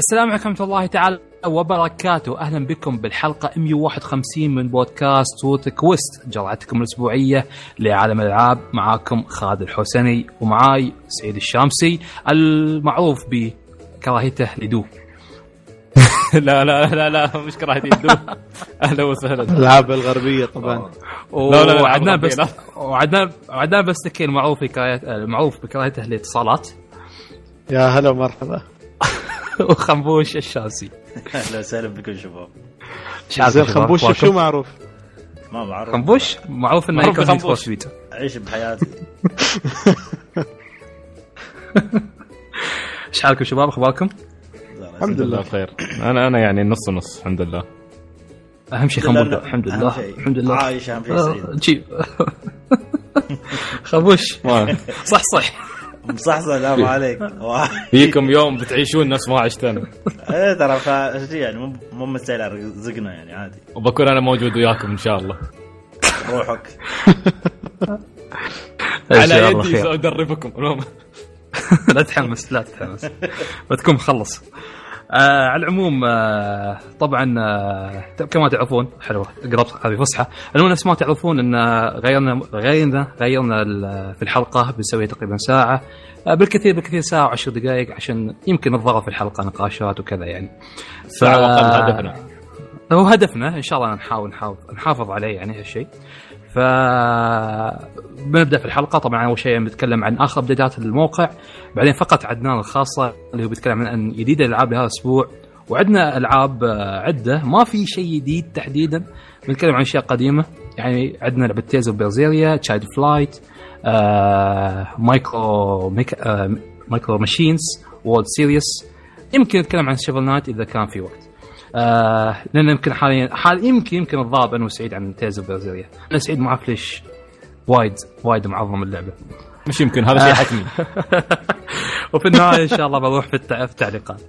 السلام عليكم ورحمة الله تعالى وبركاته. أهلا بكم بالحلقة 151 من بودكاست صوت كويست جرعتكم الأسبوعية لعالم الألعاب. معاكم خالد الحسني ومعاي سعيد الشامسي المعروف بكراهيته لدو. لا لا لا لا مش كراهيتي يدوب أهلا وسهلا. الألعاب الغربية طبعا. لا، لا، لا، وعدنان بس. وعدنان وعدنان بستكين المعروف بكراهية المعروف بكراهيته للاتصالات. يا هلا ومرحبا. وخنبوش الشامسي أهلا وسهلا بكم شباب. زين؟ خنبوش؟ شو معروف؟ ما بعرف. خنبوش؟ معروف إنه معروف يكون بخنبوش. سويت اعيش بحياتي. إيش حالكم شباب؟ أخباركم؟ الحمد لله. بخير. أنا أنا يعني نص نص الحمد لله. أهم شيء خنبوش. الحمد لله. الحمد لله. عايش أهم شيء آه، سعيد خبوش ما صح صح. مصحصح لا ما عليك. فيكم يوم بتعيشون نفس ما عشت أنا إيه ترى يعني مو مو مستاهل رزقنا يعني عادي. وبكون أنا موجود وياكم إن شاء الله. روحك. على يدي. سأدربكم لا تحمس لا تحمس. بتكون مخلص. آه على العموم آه طبعا آه كما تعرفون حلوة قربت هذه فصحى المهم نفس ما تعرفون إن غيرنا غيرنا غيرنا ال- في الحلقة بنسويها تقريبا ساعة. آه بالكثير بالكثير ساعة وعشر دقائق عشان يمكن نتضرر في الحلقة نقاشات وكذا يعني. وأقل هدفنا. هو هدفنا إن شاء الله نحاول نحاول نحافظ عليه يعني هالشيء. ف بنبدأ في الحلقة. طبعا أول شيء بنتكلم عن آخر أبديتات الموقع. بعدين فقط عدنان الخاصة اللي هو بيتكلم عن جديد الألعاب لهذا الأسبوع. وعندنا ألعاب عدة. ما في شيء جديد تحديدا. بنتكلم عن أشياء قديمة. يعني عندنا لعبة تيز اوف بيرزيريا تشايلد فلايت آه، مايكرو ميك... آه، مايكرو ماشينز وورد سيريس يمكن نتكلم عن شيفل نايت إذا كان في وقت. آه لأن يمكن حاليا حال يمكن يمكن الضاب أنا وسعيد عن تيز اوف بيرزيريا أنا سعيد أعرف ليش وايد وايد معظم اللعبة. مش يمكن هذا شيء حتمي. وفي النهاية إن شاء الله بروح في التع- في التعليقات.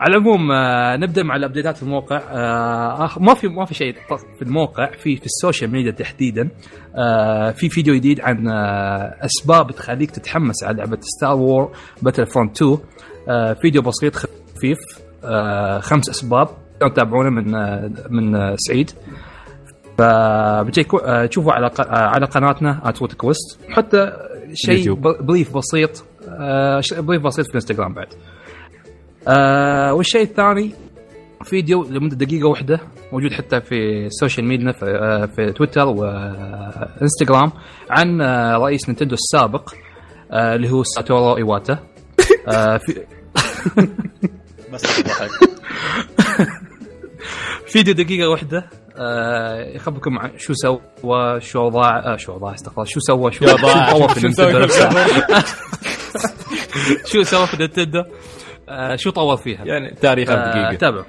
على العموم آه، نبدأ مع الأبديتات في الموقع. آه، ما في ما في شيء في الموقع في في ال social media تحديدا. آه، في فيديو جديد عن آه، أسباب تخليك تتحمس على لعبة Star Wars Battlefront 2 آه، فيديو بسيط خفيف. آه، خمس أسباب. تتابعونه من من سعيد. فبتجيكو آه، تشوفوا على على قناتنا Root Quest حتى شيء بريف بسيط آه، بريف بسيط في الانستغرام بعد. آه والشيء الثاني فيديو لمدة دقيقة واحدة موجود حتى في السوشيال ميديا في, آه، في تويتر وانستغرام عن رئيس نينتندو السابق اللي هو ساتورو إيواتا. في بس ضحك فيديو دقيقة واحدة. آه يخبركم عن شو سوى شو ضاع آه شو ضاع استغفر شو سوى شو ضاع، شو نفسها. شو سوى في Nintendo آه شو طور فيها. يعني تاريخها آه بدقيقة تابعوا.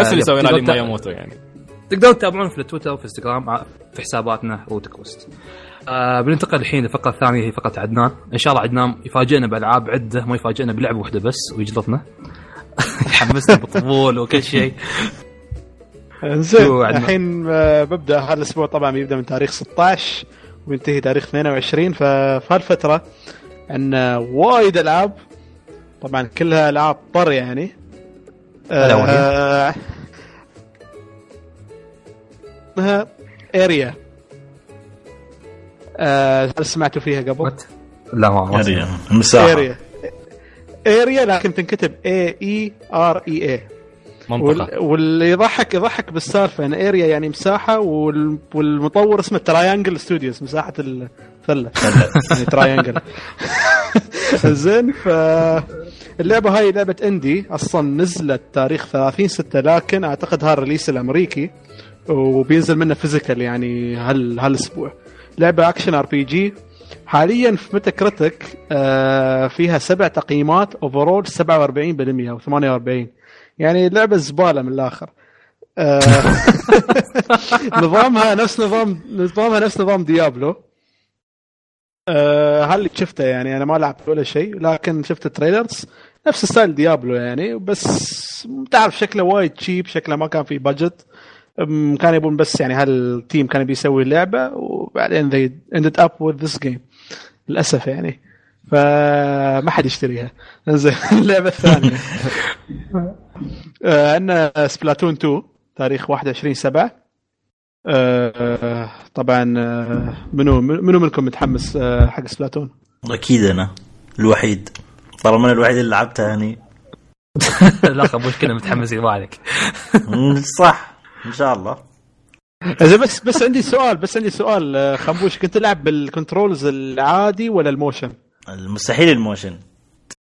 نفس اللي سويناه لما يموتوا يعني. تقدرون تتابعونا في التويتر وفي انستغرام ع- في حساباتنا روتكوست آه بننتقل الحين للفقره الثانية هي فقرة عدنان. إن شاء الله عدنان يفاجئنا بألعاب عدة ما يفاجئنا بلعبة واحدة بس ويجلطنا. يحمسنا بطبول وكل شيء. زين؟ الحين آه، ببدأ. هذا الأسبوع طبعا بيبدا من تاريخ 16 وينتهي تاريخ 22 ففي هالفتره عندنا وايد ألعاب طبعا كلها ألعاب طر يعني. وهي؟ آه، اسمها AereA. هل سمعتوا فيها قبل؟ لا ما يعني مساحه area. AereA لكن تنكتب A E R E A منطقة. وال- واللي يضحك يضحك بالسالفة إن area يعني مساحة وال- والمطور اسمه Triangle Studios مساحة الفله يعني Triangle زين ف اللعبة هاي لعبة indie أصلا نزلت تاريخ 30 6 لكن أعتقد هذا ال release الأمريكي وبينزل منه physical يعني هال هالأسبوع. لعبة action RPG حاليا في Critic آه فيها سبع تقييمات overall 47% أو 48 يعني لعبة زبالة من الآخر. آه نظامها نفس نظام نظامها نفس نظام Diablo. آه هل شفته؟ يعني أنا ما لعبت ولا شيء لكن شفت ال trailers نفس style Diablo يعني بس تعرف شكله وايد cheap شكله ما كان في budget كان يبون بس يعني هال team كان بيسوي اللعبه وبعدين they ended up with this game. للأسف يعني. فما حد يشتريها. زين اللعبة الثانية. آه، عندنا Splatoon 2 تاريخ 21 7 طبعا آه، منو منو منكم متحمس آه، حق Splatoon؟ أكيد أنا. الوحيد. طالما أنا الوحيد اللي لعبتها هني لا متحمسين ما عليك. صح. إن شاء الله. زين بس بس عندي سؤال بس عندي سؤال آه، خنبوش كنت تلعب بال controls العادي ولا ال motion؟ المستحيل ال motion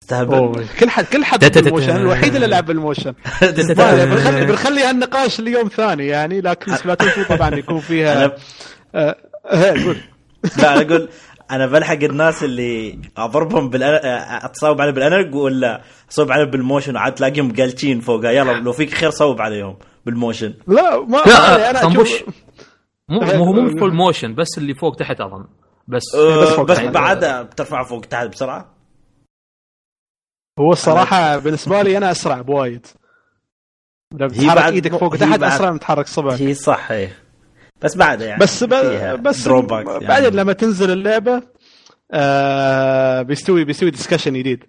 تستهبل. كل حد كل حد بال motion الوحيد اللي لعب بال motion بنخلي بنخلي هالنقاش اليوم ثاني يعني لكن Splatoon 2 طبعا يكون فيها آه، آه، قول لا أقول أنا بلحق الناس اللي أضربهم بال اتصوب عليهم بال analog ولا اصوب عليهم بال motion وعاد تلاقيهم قالشين فوقها يلا لو فيك خير صوب عليهم بال motion. لا ما لا أنا أشوف مو مو هو مو full motion بس اللي فوق تحت اظن بس بس أه، فوق بس تحت. بعد بترفع فوق تحت بسرعة. هو الصراحة بالنسبة لي أنا أسرع بوايد. لو تحرك إيدك فوق هي تحت أسرع من تحرك صبعك. هي صح إيه بس بعد يعني بس بس drawbacks يعني. بعدين لما تنزل اللعبة آه بيستوي بيستوي discussion جديد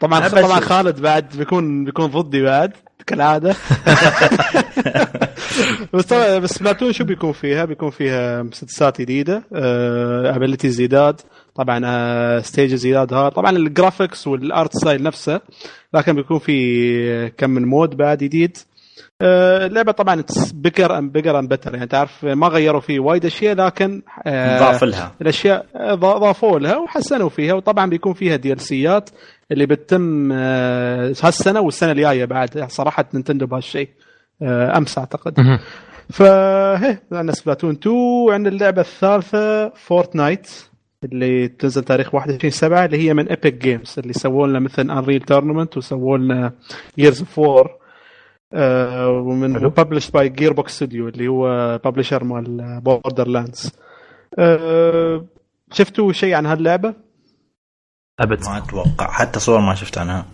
طبعا طبعا. خالد بعد بيكون بيكون ضدي بعد كالعادة بس طبعا Splatoon شو بيكون فيها؟ بيكون فيها مسدسات جديدة آه abilities جداد طبعا آه stages جداد ها طبعا ال graphics وال art style نفسه لكن بيكون في كم من mode بعد جديد آه، اللعبة طبعا bigger and bigger and better يعني تعرف ما غيروا فيه وايد أشياء لكن آه، ضاف لها. الأشياء آه، ضا- ضافوا لها وحسنوا فيها. وطبعا بيكون فيها DLC ات اللي بتتم آه، هالسنة والسنة الجاية بعد. صراحة Nintendo بهالشيء آه، أمس أعتقد. فهي عندنا Splatoon 2 وعندنا اللعبة الثالثة Fortnite اللي تنزل تاريخ 21 7 اللي هي من Epic Games اللي سووا لنا مثل Unreal Tournament وسووا لنا Gears of War ومن حلو. published by Gearbox studio اللي هو publisher مال Borderlands شفتوا شيء عن هاللعبة؟ أبد. ما أتوقع. حتى صور ما شفت عنها.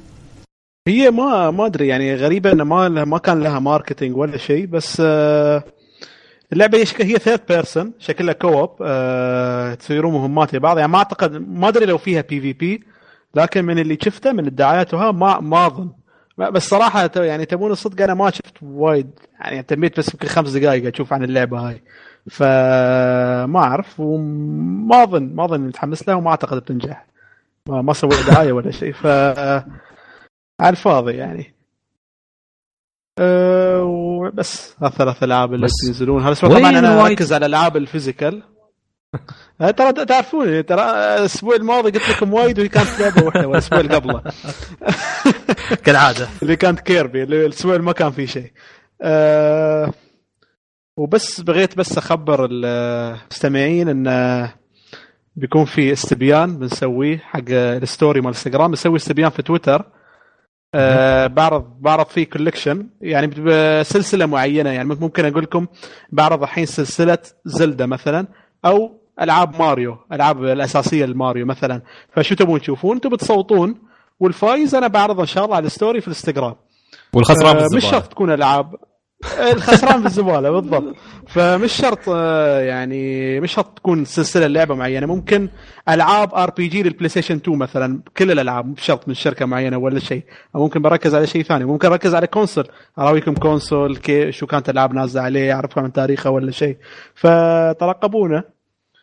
هي ما ما أدري يعني غريبة إنه ما ما كان لها marketing ولا شيء بس آه، اللعبة هي هي third person شكلها co-op آه، تصيرون مهمات لبعض يعني ما اعتقد ما أدري لو فيها PvP لكن من اللي شفته من الدعايات وها ما ما أظن. بس صراحة يعني تبون الصدق أنا ما شفت وايد يعني اهتميت بس يمكن خمس دقائق أشوف عن اللعبة هاي. فما أعرف وما اظن ما أظن متحمس لها وما أعتقد بتنجح. ما, ما سووا دعاية ولا شيء ف على الفاضي يعني. أه وبس هالثلاث ألعاب اللي بس ينزلون. هذا الأسبوع وين طبعا أنا؟ أركز على الألعاب ال physical. ترى تعرفون ترى الأسبوع الماضي قلت لكم وايد وهي كانت لعبه واحدة والاسبوع اللي قبله. كالعادة. اللي كانت Kirby اللي الأسبوع اللي ما كان فيه شيء. أه وبس بغيت بس أخبر المستمعين إن بيكون في استبيان بنسويه حق ال story مال انستغرام بنسوي استبيان في تويتر. أه بعرض بعرض فيه collection يعني سلسلة معينة. يعني ممكن أقول لكم بعرض الحين سلسلة Zelda مثلا أو ألعاب ماريو ألعاب الأساسية لماريو مثلا. فشو تبون تشوفون؟ أنتم بتصوتون والفايز أنا بعرضه إن شاء الله على ال story في الإنستغرام. والخسران آه، مش شرط تكون ألعاب. الخسران في الزبالة بالضبط. فمش شرط آه، يعني مش شرط تكون سلسلة لعبة معينة. ممكن ألعاب RPG للبلاي ستيشن 2 مثلا كل الألعاب مش شرط من شركة معينة ولا شيء. ممكن بركز على شيء ثاني. ممكن أركز على console. اراويكم console كي شو كانت الألعاب نازلة عليه اعرفها من تاريخها ولا شيء. فترقبونا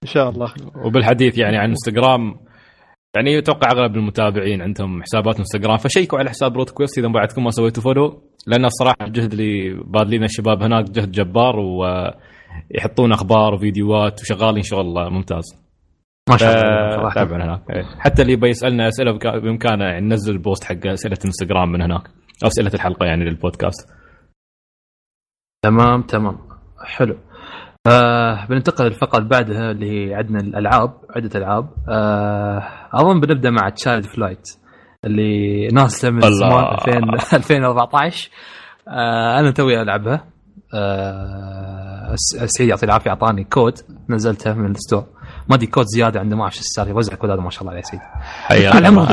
إن شاء الله. وبالحديث يعني عن إنستغرام يعني أتوقع أغلب المتابعين عندهم حسابات إنستغرام فشيكوا على حساب روت كويست إذا بعدكم ما سويتوا follow لأن الصراحة الجهد اللي باذلين الشباب هناك جهد جبار ويحطون أخبار وفيديوهات وشغالين شغل ممتاز. ما شاء الله تابعنا هناك. إيه. حتى اللي يبي يسألنا أسئلة بإمكانه يعني ننزل ال post حق أسئلة إنستغرام من هناك أو أسئلة الحلقة يعني للبودكاست. تمام تمام. حلو. آه بننتقل للفقرة اللي بعدها اللي هي عندنا الألعاب عدة ألعاب آه أظن بنبدأ مع Child of Light اللي نازله من. زمان 2000 2014 آه أنا توي ألعبها آه س- سعيد يعطيه العافية أعطاني كود نزلته من ال store ما أدري كود زيادة عنده ما أعرف شو السالفة يوزع كود هذا ما شاء الله عليه سعيد.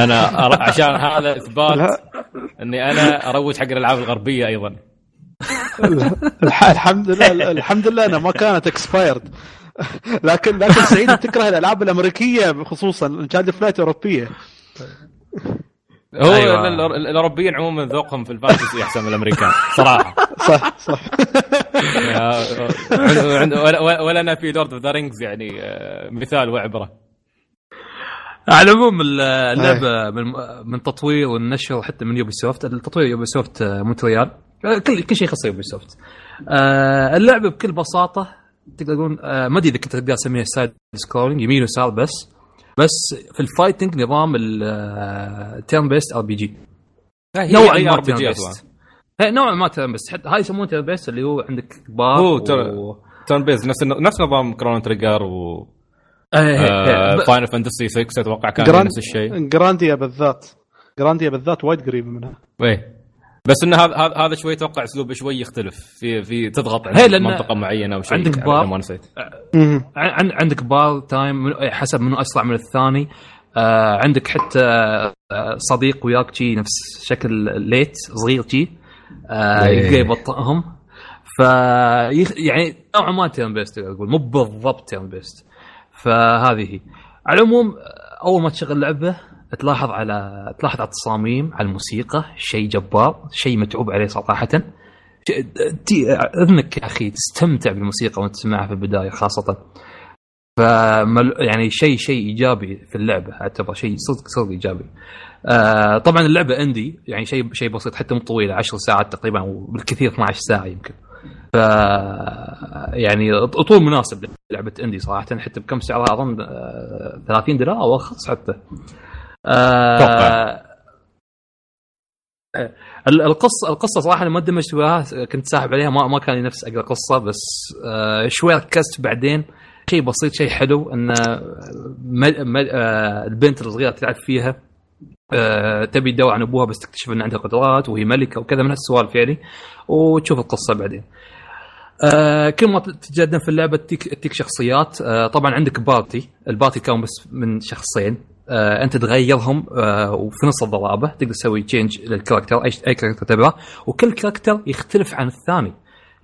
أنا. عشان هذا إثبات. إني أنا أروج حق الألعاب الغربية أيضا الحمد لله الحمد لله أنها ما كانت expired لكن لكن سعيد تكره الألعاب الأمريكية خصوصا Child of Light اوروبيه هو أيوة. ال- ال- الأوروبيين عموما ذوقهم في ال fantasy أحسن من الأمريكان صراحة. صح صح. ولنا في Lord of the Rings يعني مثال وعبرة. على العموم ال- اللعبة من, من تطوير والنشر حتى من يوبي سوفت التطوير يوبي سوفت آه، مونتريال كل كل شيء يخص يوبي سوفت آه، اللعبة بكل بساطة تقدر تقول آه، ما أدري إذا كنت تقدر تسميها side scrolling يمين ويسار بس. بس في ال fighting نظام ال turn based RPG نوعا ما turn based RPG. هي نوعا ما turn based حتى هاي يسمونه تيرن بيست اللي هو عندك بار هو و... turn based نفس نفس نظام Chrono Trigger و Final Fantasy 6 أتوقع كان Grand- نفس الشيء. Grandia بالذات. Grandia بالذات وايد قريبة منها. إيه. بس انه هذا هذا شوي أتوقع اسلوبه شوي يختلف. في في تضغط على منطقة معينة أو شيء عندك بار. ما نسيت. عندك bar time من- حسب منو أسرع من الثاني. آه عندك حتى آه، صديق وياك شي نفس شكل light صغير شي آه إيه. يبطئهم. ف يعني نوعا ما turn based تقول مو بالضبط turn based فهذه هي. على العموم آه، أول ما تشغل لعبة تلاحظ على تلاحظ على التصاميم على الموسيقى شيء جبار شيء متعوب عليه صراحة أذنك يا أخي تستمتع بالموسيقى وأنت تسمعها في البداية خاصة فمل يعني شيء شيء إيجابي في اللعبة أعتبر شيء صدق صدق إيجابي. آه طبعا اللعبة اندي يعني شيء شيء بسيط حتى مو طويلة 10 ساعات تقريبا وبالكثير 12 ساعة يمكن. ف يعني طول مناسب لعبه اندي صراحة حتى بكم سعرها أظن آه 30 دولار أو أرخص حتى. آه القصة القصة صراحة لما دمجت وياها كنت ساحب عليها ما ما كان لي نفس أقرأ قصة بس آه شوي ركزت بعدين. شيء بسيط شيء حلو إن مل مل آه البنت الصغيرة تلعب فيها آه تبي تدور عن أبوها بس تكتشف إن عندها قدرات وهي ملكة وكذا من هالسوالف يعني وتشوف القصة بعدين. آه كل ما تتقدم في اللعبة تديك شخصيات. آه طبعا عندك party ال party كان بس من شخصين. آه أنت تغيرهم آه وفي نص الضرابه تقدر تسوي change لل character اي أي character تبغاه وكل character يختلف عن الثاني.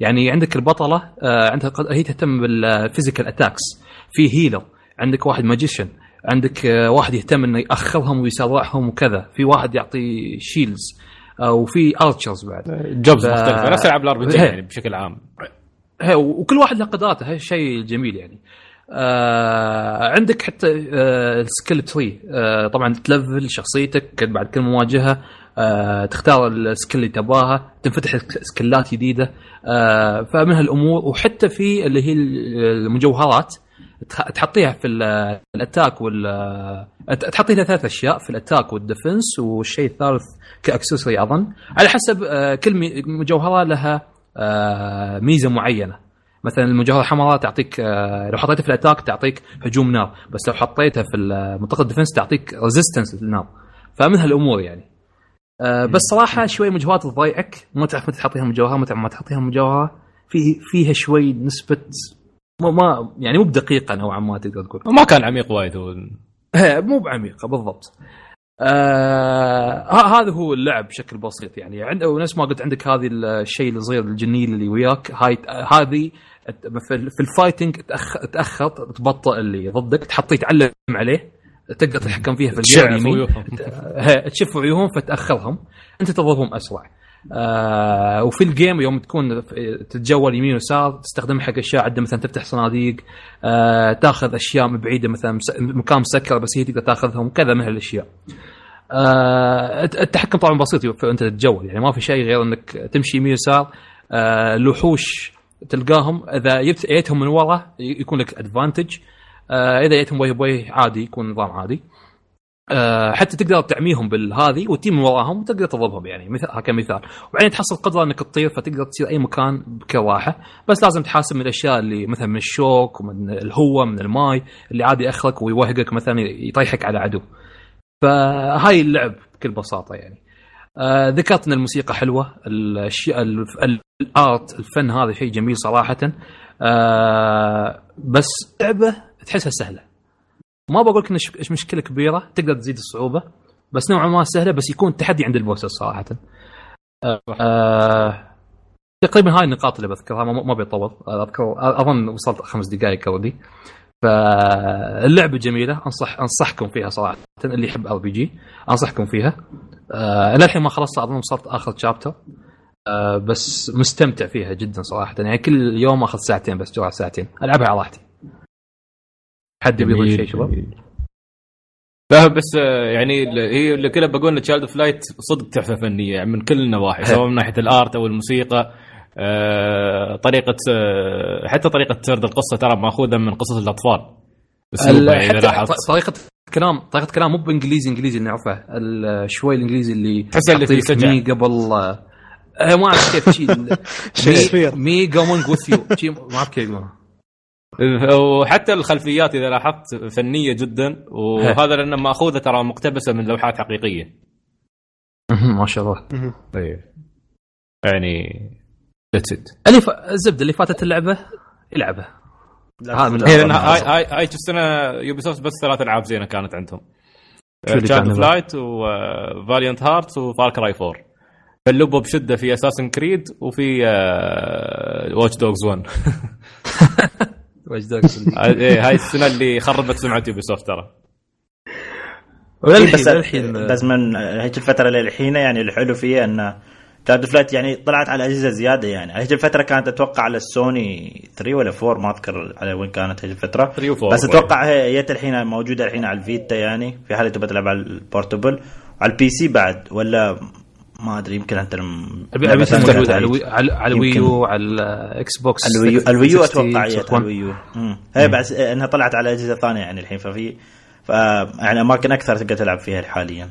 يعني عندك البطلة آه عندها هي تهتم بال physical attacks في healer عندك واحد magician عندك آه واحد يهتم إنه يأخرهم ويسرعهم وكذا. في واحد يعطي shields آه وفي archers بعد. jobs ف- مختلفة. نفس العاب ال RPG هي. يعني بشكل عام. هي وكل واحد له قدراته. هذا شيء جميل يعني. آه عندك حتى آه ال skill tree آه طبعا ت level شخصيتك بعد كل مواجهة آه تختار ال skill اللي تبغاها تنفتح skill ات جديدة. آه فمن هالأمور وحتى في اللي هي المجوهرات تح- تحطيها في ال- ال attack وال att- تحطي ثلاث أشياء في ال attack وال defense والشيء الثالث ك accessory أظن. على حسب آه، كل مجوهرة لها آه، ميزة معينة. مثلا المجوهرة الحمراء تعطيك آه، لو حطيتها في ال attack تعطيك هجوم نار بس لو حطيتها في ال- منطقة ال defense تعطيك resistance للنار. فمن هالأمور يعني. آه، بس صراحة شوي مجوهرات تضيعك ما تعرف متى تحطيها مجوهرة متى ما تحطيها مجوهرة. في فيها شوي نسبة ما, ما يعني مو بدقيقة نوعا ما تقدر تقول. ما كان عميق وايد هو. مو بعميقة بالضبط. آه هذا هو اللعب بشكل بسيط يعني. عند ونفس ما قلت عندك هذه الشيء الصغير الجنين اللي وياك هاي هذه في ال- في ال fighting تاخر تبطئ اللي ضدك تحطيه تعلم عليه تقدر تتحكم فيها في. ه- تشوف عيونهم فتأخرهم أنت تضربهم أسرع آه وفي ال game يوم تكون تتجول يمين ويسار تستخدم حق أشياء عندما مثلا تفتح صناديق آه تأخذ أشياء من بعيده مثلا مكان مسكر بس هي تقدر تأخذهم كذا من هالأشياء. آه الت- التحكم طبعا بسيط فانت تتجول يعني ما في شيء غير إنك تمشي يمين يسار آه الوحوش تلقاهم. إذا جبت جيتهم من ورا يكون لك ادفانتج آه إذا جيتهم وجه بوجه عادي يكون نظام عادي. آه حتى تقدر تعميهم بالهذه وتجي من وراهم وتقدر تضربهم يعني مثال كمثال. وبعدين تحصل قدرة إنك تطير فتقدر تصير أي مكان بكل راحه بس لازم تحاسب من الأشياء اللي مثلا من الشوك ومن الهواء من الماي اللي عادي يأخرك ويوهقك مثلا يطيحك على عدو. فهاي اللعب بكل بساطة يعني. آه ذكرت ان الموسيقى حلوة. الاشياء ال- ال- ال art الفن هذا شيء جميل صراحة. آه بس لعبة تحسها سهلة. ما بقول لك إيش مشكلة كبيرة تقدر تزيد الصعوبة بس نوعا ما سهلة بس يكون تحدي عند ال bosses صراحة. آه تقريبا هاي النقاط اللي بذكرها ما, ما بيطول. اذكر أظن وصلت خمس دقائق already فاللعبة جميلة انصح أنصحكم فيها صراحة اللي يحب RPG أنصحكم فيها. آه للحين ما خلصت أظن وصلت آخر chapter آه بس مستمتع فيها جدا صراحة. يعني كل يوم آخذ ساعتين بس جوع ساعتين. ألعبها على راحتي. حد يبي شيء شباب؟ لا بس آه، يعني هي اللي كلها بقول ان Child of Light صدق تحفة فنية يعني من كل النواحي سواء من ناحية ال art أو الموسيقى آه، طريقة آه، حتى طريقة سرد القصة ترى مأخوذة من قصص الأطفال. اسلوبها يعني إذا لاحظت. طريقة كلام طريقه كلام مو بإنجليزي إنجليزي اللي نعرفه شوي الإنجليزي اللي تحس اللي سجع. مي قبل آه، ما أعرف كيف شيء. me going with you ما أعرف كيف يقولونها. وحتى الخلفيات إذا لاحظت فنية جدا وهذا لأنه مأخوذة ترى مقتبسة من لوحات حقيقية ما شاء الله طيب يعني that's it. الزبده اللي فاتت اللعبة العبها هاي هاي هاي شو السنة Ubisoft بس ثلاث ألعاب زينة كانت عندهم. Child of Light و Valiant Heart و Far Cry 4 فلبوا بشدة في Assassin's Creed وفي آه، Watch Dogs 1 Watch Dogs. إيه، هاي السنة اللي خربت سمعة Ubisoft ترى. وللحين بس للحين بس من هيك الفترة للحين يعني الحلو فيها انه Child of Light يعني طلعت على أجهزة زيادة يعني. هيك الفترة كانت أتوقع على السوني 3 ولا 4 ما أذكر على وين كانت هيك الفترة 3 و 4 بس أتوقع هي جت الحين موجودة الحين على ال Vita يعني في حالة تبغى تلعب على ال portable. وعلى ال PC بعد ولا ما أدري يمكن أنت موجوده على كانت ال Wii على على. ال Wii U على ال Xbox ال Wii U الويو 360, أتوقع جت على. الويو. هي بس إنها طلعت على أجهزة ثانية يعني الحين ففي ف يعني أماكن أكثر تقدر تلعب فيها حاليا.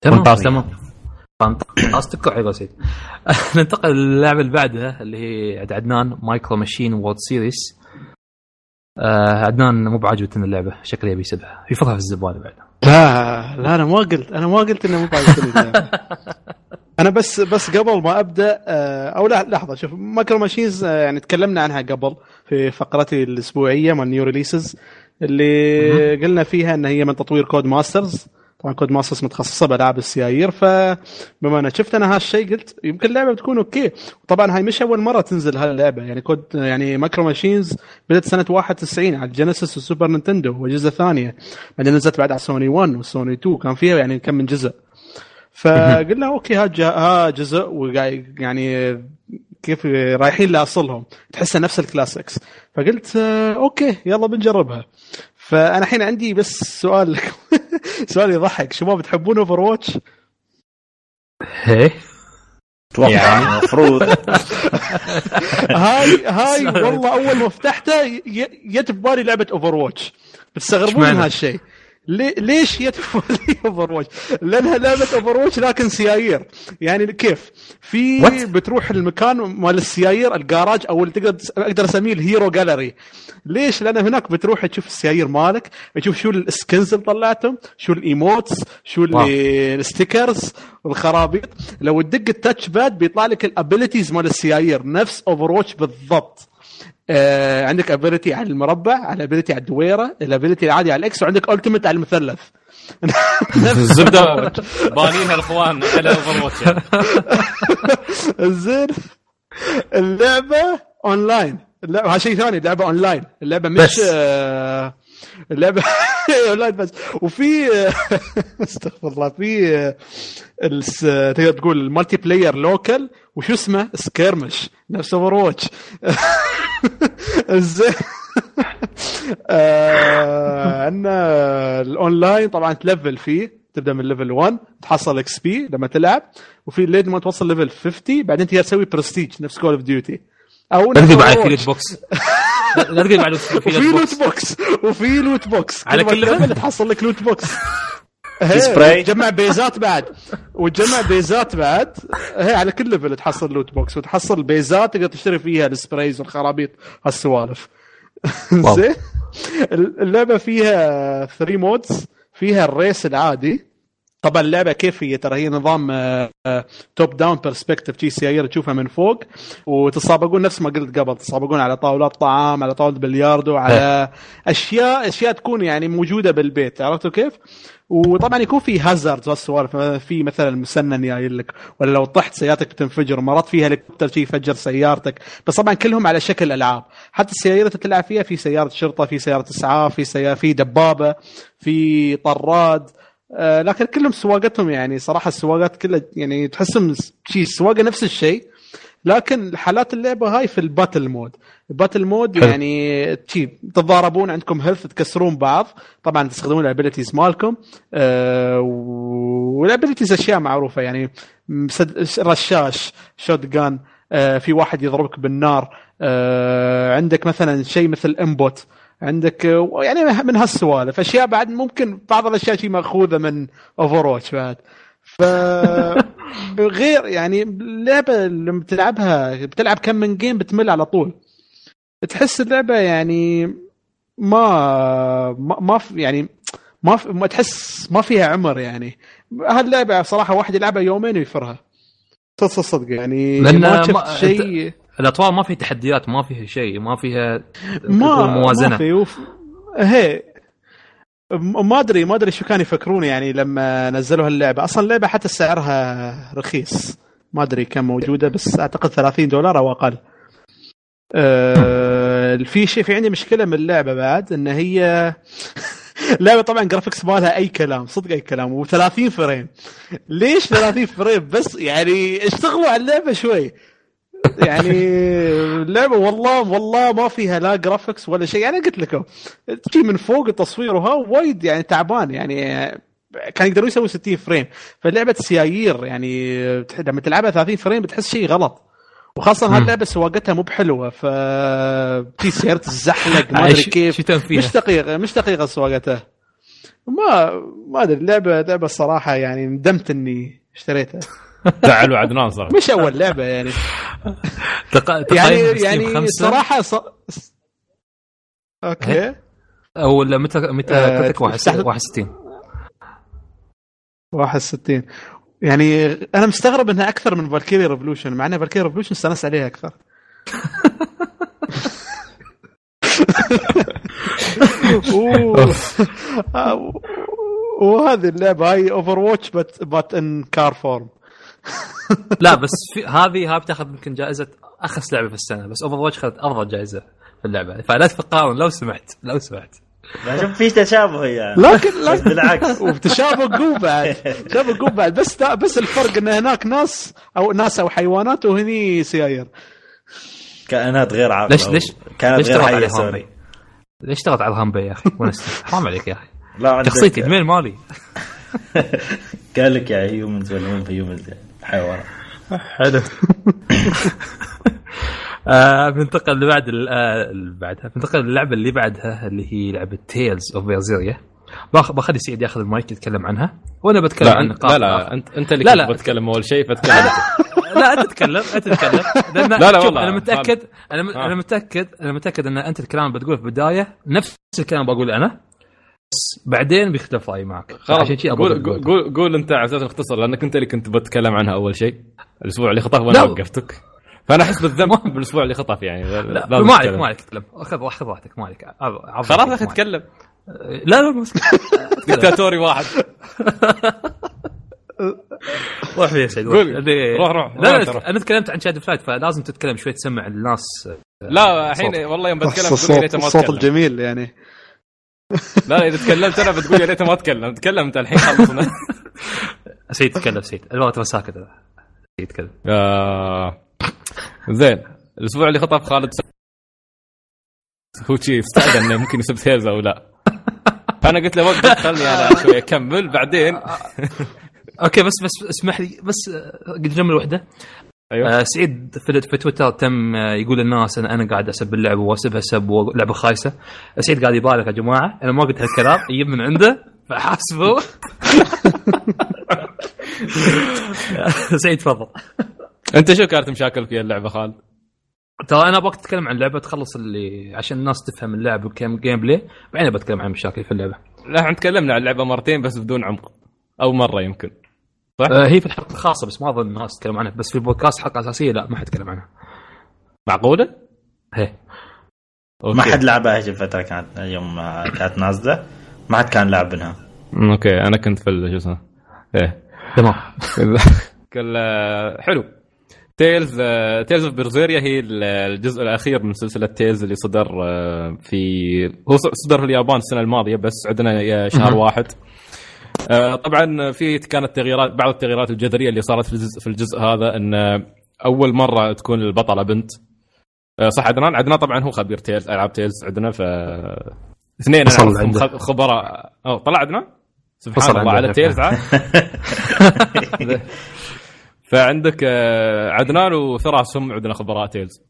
تمام. تمام. fantastic حلو سيد ننتقل للعبة اللي بعدها اللي هي عدنان Micro Machines World Series آه عدنان مو بعاجبته اللعبة؟ شكله يبي يسبها. في فضها في الزبالة بعد. لا لا أنا ما قلت أنا ما قلت إنه مو بعد أنا بس بس قبل ما أبدأ آه، أو لا لحظة شوف Micro Machines آه، يعني تكلمنا عنها قبل في فقرتي الأسبوعية مال new releases اللي قلنا فيها إن هي من تطوير Codemasters طبعا Codemasters متخصصة بالعاب السيايير فبما أنا شفت أنا هالشيء قلت يمكن اللعبة بتكون okay. طبعا هاي مش أول مرة تنزل هاللعبة. يعني كود يعني Micro Machines بدأت سنة 91 على ال Genesis وال Super Nintendo واجهزه ثانية بعدين نزلت بعد على سوني 1 وسوني 2 كان فيها يعني كم من جزء. فقلنا okay ها ها جزء وقاعد يعني كيف رايحين لأصلهم. تحسها نفس ال classics فقلت آه، okay يلا بنجربها. فأنا الحين عندي بس سؤال لك سؤال يضحك. شباب تحبون Overwatch؟ إيه. أتوقع يعني. المفروض. هاي هاي والله أول ما فتحته جت ببالي لعبة Overwatch بتستغربون من؟ هالشيء. لي- ليش ببالي Overwatch؟ لأنها لعبة Overwatch لكن سيايير يعني كيف؟ في What؟ بتروح المكان مال السيايير الجراج أو اللي تقدر أقدر أسميه ال hero gallery ليش؟ لأن هناك بتروح تشوف السيايير مالك تشوف شو ال skins اللي طلعتهم شو ال emotes شو ال stickers والخرابيط لو تدق ال touch pad بيطلع لك ال abilities مال السيايير نفس Overwatch بالضبط آه عندك ability على المربع على ability على الدويرة ال ability العادي على ال X وعندك ultimate على المثلث. الزبده بانينها الإخوان على Over زين اللعبة اونلاين اللعبه هذا شيء ثاني اللعبة اونلاين اللعبة مش. آه اللعبة اونلاين بس وفي استغفر الله في آه، تقدر تقول ال multiplayer local وشو اسمه؟ skirmish نفس Overwatch زين عندنا الاونلاين طبعا تلفل فيه تبدأ من level 1 تحصل XP لما تلعب. وفي لين ما توصل level 50 بعدين تقدر تسوي برستيج نفس Call of Duty أو نفس. loot box لا تقول بعد في loot loot box وفي loot box على كل؟ تلفل تحصل لك loot box spray؟ تجمع بيزات بعد. وتجمع بيزات بعد. هي على كل level تحصل loot box وتحصل بيزات تقدر تشتري فيها ال sprays والخرابيط. هالسوالف. زين. اللعبة فيها 3 modes فيها ال race العادي. طبعا اللعبة كيف هي ترى؟ هي نظام top down perspective جي سيايير تشوفها من فوق وتتسابقون نفس ما قلت قبل تتسابقون على طاولات طعام على طاولة بلياردو على أشياء أشياء تكون يعني موجودة بالبيت عرفتوا كيف؟ وطبعا يكون في hazard والسوالف في مثلا مسنن جاي لك ولا لو طحت سيارتك بتنفجر مرات فيها هليكوبتر شي يفجر سيارتك بس طبعا كلهم على شكل ألعاب. حتى السيارة اللي تلعب فيها في سيارة شرطة في سيارة إسعاف في سيارة في دبابة في طراد آه لكن كلهم سواقتهم يعني صراحة السواقات كلها يعني تحسهم شيء السواقه نفس الشيء لكن حالات اللعبة هاي في ال battle mode. ال battle mode يعني تتضاربون عندكم health تكسرون بعض. طبعا تستخدمون ال abilities مالكم. آه وال abilities أشياء معروفة يعني رشاش shotgun آه في واحد يضربك بالنار. آه عندك مثلا شيء مثل aimbot عندك يعني من هالسوالف. أشياء بعد ممكن بعض الأشياء شيء مأخوذة من Overwatch بعد. ف غير يعني اللعبة لما بتلعبها بتلعب كم من game بتمل على طول. تحس اللعبة يعني ما ما, ما في- يعني ما في ما تحس ما فيها عمر يعني. هاللعبة صراحة واحد يلعبها يومين ويفرها. صدق صدق يعني لأن ما شفت شيء. الاطوار ما فيها تحديات ما فيها شيء ما فيها ما موازنة. ما في وف... هي ما أدري ما أدري شو كانوا يفكرون يعني لما نزلوا هاللعبه أصلا اللعبة حتى سعرها رخيص. ما أدري كم موجودة بس أعتقد 30 دولار أو أقل. أه في شيء في عندي مشكلة من اللعبة بعد إن هي اللعبة طبعا graphics مالها أي كلام صدق أي كلام و30 frame. ليش 30 frame؟ بس يعني اشتغلوا على اللعبة شوي. يعني اللعبه والله والله ما فيها لا graphics ولا شيء. يعني قلت لكم تجي من فوق التصوير وها وايد يعني تعبان. يعني كان يقدرون يسوي 60 frame. فلعبة سيايير يعني لما تلعبها 30 frame بتحس شيء غلط. وخاصة هاللعبة سواقتها مو بحلوة. ف في سيارة الزحلق ما أدري كيف؟ مش دقيقة مش دقيقة سواقتها. ما ما أدري اللعبه لعبة الصراحة يعني ندمت إني اشتريتها. زعلوا عدنان صراحة مش أول لعبة يعني. تق... يعني يعني صراحة ص... أوكي. أو متى متى آه، تستحدث- 61 61 يعني أنا مستغرب إنها أكثر من Valkyria Revolution مع إن Valkyria Revolution استانست عليها أكثر. وهذه اللعبة هاي Overwatch but but in car form لا بس في هذه هاي بتاخذ يمكن جائزة أخس لعبة في السنة بس Overwatch اخذت افضل جائزة في اللعبة. فلا تقارن لو سمحت لو سمحت. شوف في تشابه يعني لكن لكن بالعكس. وتشابه قوة بعد. تشابه قوة بعد. بس بس الفرق إن هناك ناس أو ناس أو حيوانات وهني سيايير. كائنات غير عاقله ليش ليش كائنات ليش غير حية sorry؟ ليش تضغط على الهامبي يا أخي؟ حرام عليك يا أخي. لا عندك- شخصيتي الميل مالي. قال لك يا humans ولا مو humans يعني. حيوانات حلو. آه بننتقل اللي بعد ال- آه، اللي بعدها. بننتقل للعبة اللي بعدها اللي هي لعبة Tales of Berseria بخلي سعيد ياخذ المايك يتكلم عنها. وأنا بتكلم لا عن أنت نقاط. لا لا. انت أنت اللي لا، كنت لا. بتكلم أول شيء فتكلم. لا أنت تتكلم أنت تتكلم. لأن لا، لا والله، أنا متاكد أنا م- آه. أنا متاكد أنا متأكد إن أنت الكلام اللي بتقوله في البداية نفس الكلام بقوله أنا. بعدين بيختلف رأيي معك خلاص قول قول- قول قول أنت على أساس نختصر لأنك أنت اللي كنت بتكلم عنها أول شيء الأسبوع اللي خطف وأنا. وقفتك فأنا أحس بالذنب بالأسبوع اللي خطف يعني لا ما عليك. ما عليك تتكلم خذ خذ راحتك ما عليك خلاص يا أخي. تكلم لا لا بس دكتاتوري واحد روح فيها سعيد روح- روح. لا لا. أنا تكلمت عن شاد فلايت فلازم تتكلم شوي تسمع الناس لا الحين. والله يوم بتكلم الصوت يا الجميل يعني لا لا إذا تكلمت أنا بتقول يا ريته ما أتكلم. تكلم أنت الحين خلصنا سعيد تكلم سعيد الوقت ترى ساكت. سعيد تكلم. آه، زين. الأسبوع اللي خطف خالد هو شي استعد إنه ممكن يسب سيلز أو لا. فانا قلت له وقف خلني أنا شوي أكمل بعدين. أوكي بس بس اسمح لي بس آه، قد جمله واحدة أيوه. آه سعيد في, في تويتر تم آه، يقول للناس أنا أنا قاعد اسب اللعبه واسبها سب ولعبه خايسة. سعيد قاعد يبالغ يا جماعة. أنا ما قلت هالكلام يجيب من عنده فحاسبه. سعيد تفضل. أنت شو كانت مشاكل في اللعبة خالد؟ ترى أنا أبغاك تتكلم عن اللعبه تخلص اللي عشان الناس تفهم اللعبه وكم gameplay بعدين بتكلم عن مشاكل في اللعبة. لا إحنا تكلمنا عن اللعبة مرتين بس بدون عمق. أو مرة يمكن. آه هي في الحلقة الخاصة بس ما أظن الناس تتكلم عنها. بس في البودكاست حلقة أساسية لا ما حد يتكلم عنها. معقولة؟ هي. ما حد لعبها هيك الفترة كانت يوم كانت نازلة. ما حد كان لعب منها. أوكي. أنا كنت في ال- شو اسمه؟ إيه. تمام. كل حلو. Tales Tales of Berseria هي ال- الجزء الأخير من سلسلة Tales اللي صدر آه، في هو ص- صدر في اليابان السنة الماضية بس عندنا شهر. واحد. آه، طبعا في كانت تغييرات بعض التغييرات الجذرية اللي صارت في الجزء, في الجزء هذا إن أول مرة تكون البطلة بنت. آه، صح عدنان؟ عدنان طبعا هو خبير Tales ألعاب Tales عندنا ف اثنين خبراء. أو طلع عدنان؟ سبحان الله على. Tales عاد فعندك آه، عدنان وفراس هم عندنا خبراء Tales.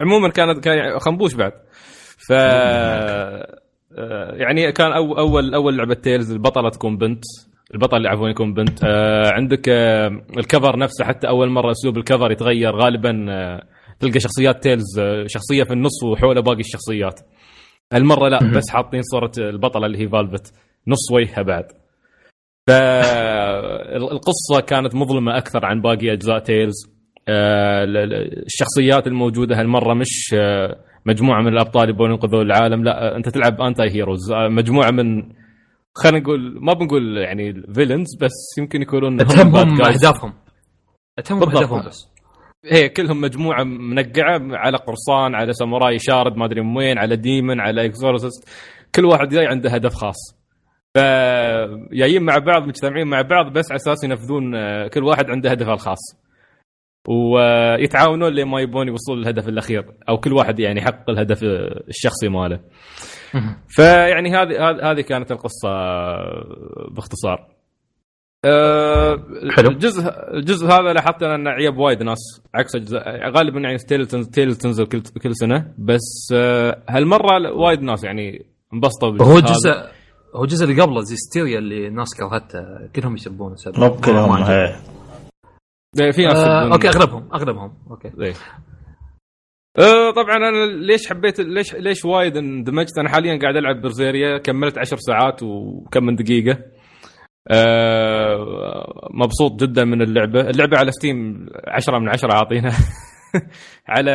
عموما كانت كان خنبوش بعد. ف آه، يعني كان أو اول أول لعبة Tales البطلة تكون بنت البطل اللي عفوا يكون بنت. آه، عندك آه، ال cover نفسه حتى أول مرة أسلوب ال cover يتغير غالبا آه، تلقى شخصيات Tales آه، شخصية في النص وحوله باقي الشخصيات. هالمرة لا بس حاطين صورة البطلة اللي هي Velvet نص وجهها بعد. فالقصة كانت مظلمة أكثر عن باقي أجزاء Tales آه، ال- ال- الشخصيات الموجودة هالمرة مش آه، مجموعة من الأبطال يبون ينقذوا العالم. لا أنت تلعب anti heroes آه، مجموعة من خلينا نقول ما بنقول يعني villains بس يمكن يكونون هم تهمهم. أهدافهم. تهمهم. أهدافهم بس. هي كلهم مجموعة منقعة على قرصان على ساموراي شارد ما أدري من وين على demon على exorcist كل واحد جاي عنده هدف خاص. ف جايين مع بعض مجتمعين مع بعض بس على أساس ينفذون آه، كل واحد عنده هدفه الخاص. ويتعاونون لين ما يبون يوصلون للهدف الأخير أو كل واحد يعني يحقق الهدف الشخصي ماله. فيعني هذه هذه- كانت القصة باختصار. آه، حلو. الجزء الجزء هذا لاحظت أنا انه عيب وايد ناس عكس أجزاء غالبا يعني تيل تيل تنزل كل كل سنة بس آه، هالمرة وايد ناس يعني انبسطوا بالجزء هو هذا. جزء هو الجزء اللي قبله زي ستيريا اللي الناس كرهته كلهم يسبونه سبب مو كلهم في ناس آه، أوكي أغلبهم أغلبهم أوكي. إيه. آه، طبعا أنا ليش حبيت ليش ليش وايد اندمجت؟ أنا حاليا قاعد ألعب Berseria كملت عشر ساعات وكم من دقيقة. آه، مبسوط جدا من اللعبة. اللعبة على Steam 10 من 10 أعطينا. على.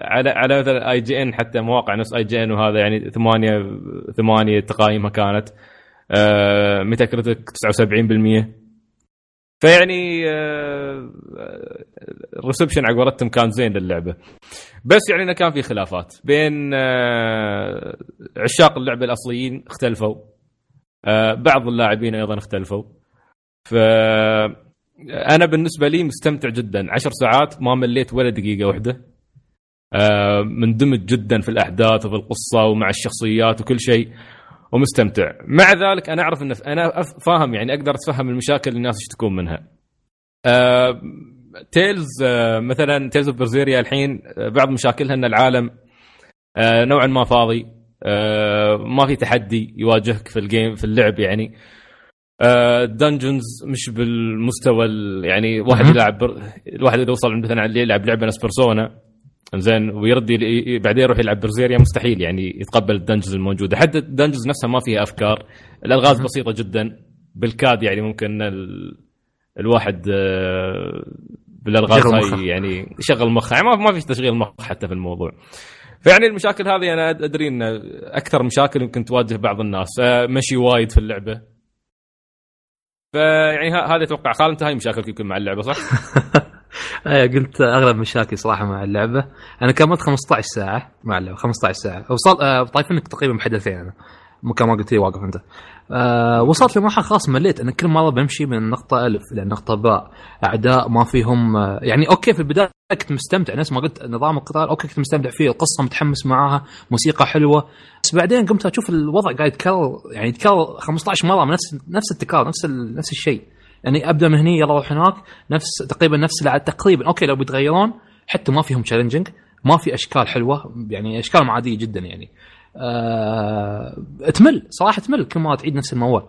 على على مثلا IGN حتى مواقع نفس IGN وهذا يعني ثمانية ثمانية تقايمها كانت. آه ميتا كريتك 79% فيعني آه، الريسبشن على قولتهم كان زين للعبة. بس يعني إنه كان في خلافات بين آه، عشاق اللعبة الأصليين اختلفوا. آه، بعض اللاعبين أيضا اختلفوا. ف أنا بالنسبة لي مستمتع جدا. عشر ساعات ما مليت ولا دقيقة واحدة. آه، مندمج جدا في الأحداث وفي القصة ومع الشخصيات وكل شيء. ومستمتع مع ذلك أنا أعرف إن أنا فاهم يعني أقدر أتفهم المشاكل اللي الناس يشتكون منها آه، Tales آه، مثلا Tales of Berseria الحين آه، بعض مشاكلها إن العالم آه، نوعا ما فاضي آه، ما في تحدي يواجهك في ال game في اللعب يعني dungeons مش بالمستوى ال- يعني واحد. يلعب. الواحد إذا وصل مثلا اللي يلعب لعبة نفس Persona زين ويرد بعدين يروح يلعب Berseria مستحيل يعني يتقبل ال dungeons الموجوده حتى ال dungeons نفسها ما فيها أفكار. الألغاز بسيطة جدا. بالكاد يعني ممكن ال... الواحد آه، بالألغاز هاي. يعني يشغل مخه. يعني ما ما في تشغيل مخ حتى في الموضوع. فيعني المشاكل هذه أنا أدري إن أكثر مشاكل يمكن تواجه بعض الناس. آه، مشي وايد في اللعبة. فيعني ه- هذه أتوقع خالد انت هاي مشاكلك يمكن مع اللعبة صح؟ إيه قلت أغلب مشاكلي صراحة مع اللعبة. أنا كملت 15 ساعة مع اللعبه 15 ساعة. وصل آه طايفينك تقريبا بحدثين أنا. مو كما قلت لي واقف انت آه وصلت لمرحلة خلاص مليت. أنا كل مرة بمشي من نقطة ألف إلى نقطة باء. أعداء ما فيهم آه يعني okay في البداية كنت مستمتع. نفس ما قلت نظام القتال okay كنت مستمتع فيه. القصة متحمس معاها موسيقى حلوة. بس بعدين قمت أشوف الوضع قاعد يتكرر يعني يتكرر 15 مرة. من نفس نفس التكرار نفس ال- نفس الشيء. يعني أبدأ من هني يلا روح هناك. نفس تقريبا نفس تقريبا okay لو بيتغيرون حتى ما فيهم challenging ما في أشكال حلوة يعني أشكال عاديه جدا يعني. آه تمل صراحة تمل كل ما تعيد نفس الموال.